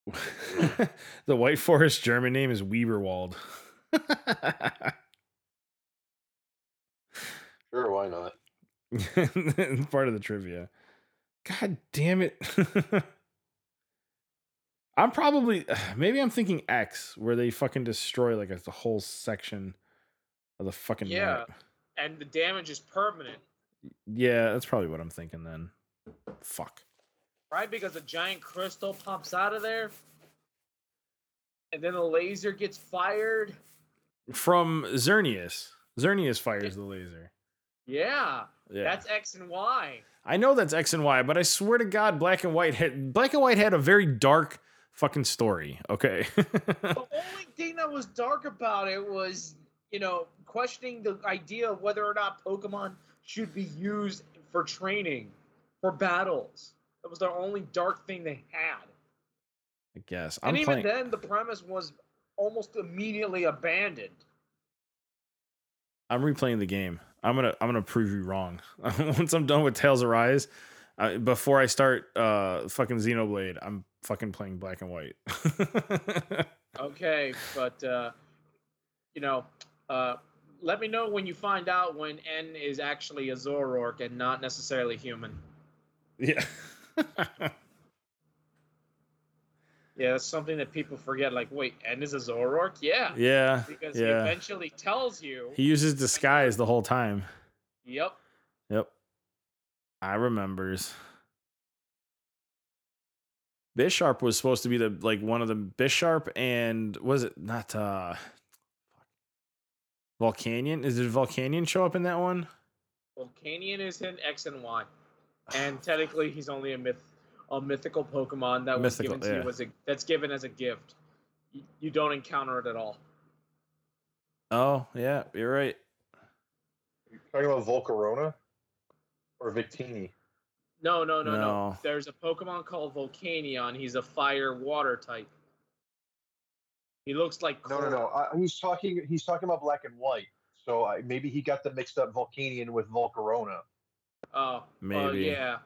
*laughs* the White Forest German name is Weaverwald. *laughs* Sure, why not? *laughs* Part of the trivia. God damn it. I'm probably *sighs* maybe I'm thinking X where they fucking destroy like a, the whole section of the fucking Yeah. map. And the damage is permanent, Yeah, that's probably what I'm thinking then. Fuck. right? Because a giant crystal pops out of there, and then a laser gets fired. From Xerneas. Xerneas fires the laser. Yeah, Yeah. that's X and Y. I know that's X and Y, but I swear to God, Black and White had Black and White had a very dark fucking story. Okay. *laughs* the only thing that was dark about it was, you know, questioning the idea of whether or not Pokemon should be used for training, for battles. That was the only dark thing they had. I guess. I'm and even playing. then, the premise was almost immediately abandoned. I'm replaying the game. I'm gonna I'm gonna prove you wrong. *laughs* Once I'm done with Tales Arise, uh, before I start uh fucking Xenoblade, I'm fucking playing Black and White. *laughs* Okay, but uh, you know, uh, let me know when you find out when N is actually a Zoroark and not necessarily human. yeah. *laughs* Yeah, that's something that people forget. Like, wait, N is a Zoroark? Yeah, yeah. because he eventually tells you. He uses disguise the whole time. Yep. Yep. I remembers. Bisharp was supposed to be the like one of the Bisharp and was it not uh Volcanion? Is it Volcanion show up in that one? Volcanion is in X and Y, and technically he's only a myth, a mythical Pokemon that was Mythical, given to yeah. you as a that's given as a gift. You, you don't encounter it at all. Oh, yeah, you're right. You talking about Volcarona or Victini? No, no, no, no, No. There's a Pokemon called Volcanion. He's a fire water type. He looks like No, no, no. I, uh, he's talking. He's talking about black and white. So I, maybe he got them mixed up, Volcanion with Volcarona. Oh, Maybe. yeah.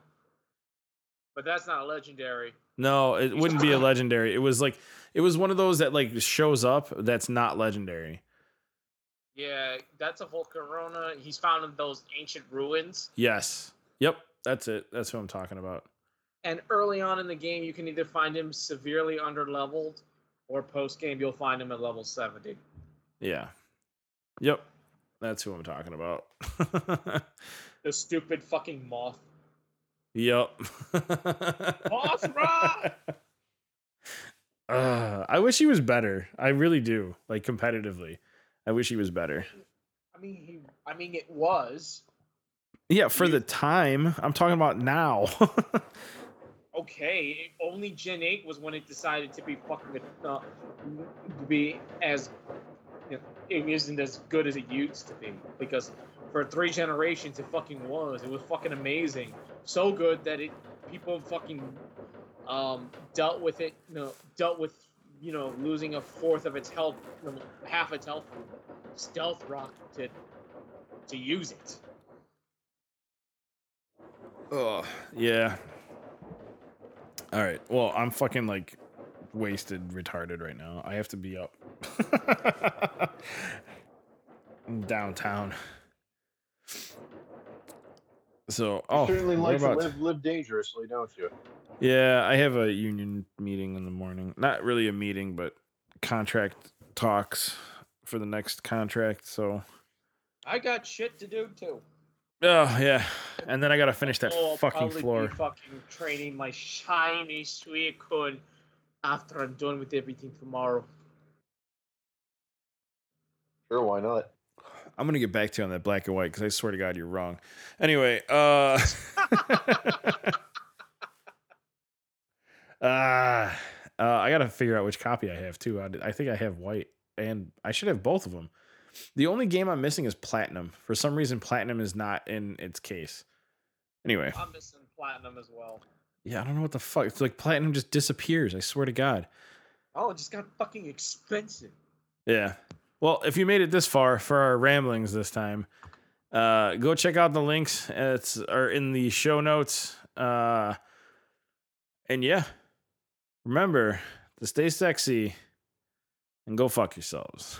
But that's not legendary. No, it wouldn't be a legendary. It was like it was one of those that like shows up that's not legendary. Yeah, that's a Volcarona. He's found in those ancient ruins. Yes. Yep. That's it. That's who I'm talking about. And early on in the game, you can either find him severely underleveled, or post game, you'll find him at level 70. Yeah. Yep. That's who I'm talking about. *laughs* The stupid fucking moth. yep. Mothra! *laughs* Uh, I wish he was better. I really do. Like competitively. I wish he was better. I mean, he. I mean, it was Yeah, for the time. I'm talking about now. *laughs* okay. Only Gen Eight was when it decided to be fucking uh, to be as you know, it isn't as good as it used to be because for three generations it fucking was. It was fucking amazing. So good that it people fucking um dealt with it. You know, dealt with you know losing a fourth of its health, half its health, stealth rock to to use it. Oh yeah. All right. Well, I'm fucking like wasted, retarded right now. I have to be up. I'm *laughs* downtown. So, oh, certainly what like to live live dangerously, don't you? Yeah, I have a union meeting in the morning. Not really a meeting, but contract talks for the next contract. So, I got shit to do too. Oh yeah, and then I gotta finish that Oh, fucking floor. Be fucking training my shiny Suicune after I'm done with everything tomorrow. Sure, why not? I'm gonna get back to you on that black and white because I swear to God you're wrong. Anyway, uh, uh, *laughs* uh, I gotta figure out which copy I have too. I, I think I have white, and I should have both of them. The only game I'm missing is platinum. For some reason, platinum is not in its case. Anyway, I'm missing platinum as well. yeah, I don't know what the fuck. It's like platinum just disappears. I swear to God. Oh, it just got fucking expensive. Yeah. Well, if you made it this far for our ramblings this time, uh, go check out the links. It's are in the show notes. Uh, and yeah, remember to stay sexy and go fuck yourselves.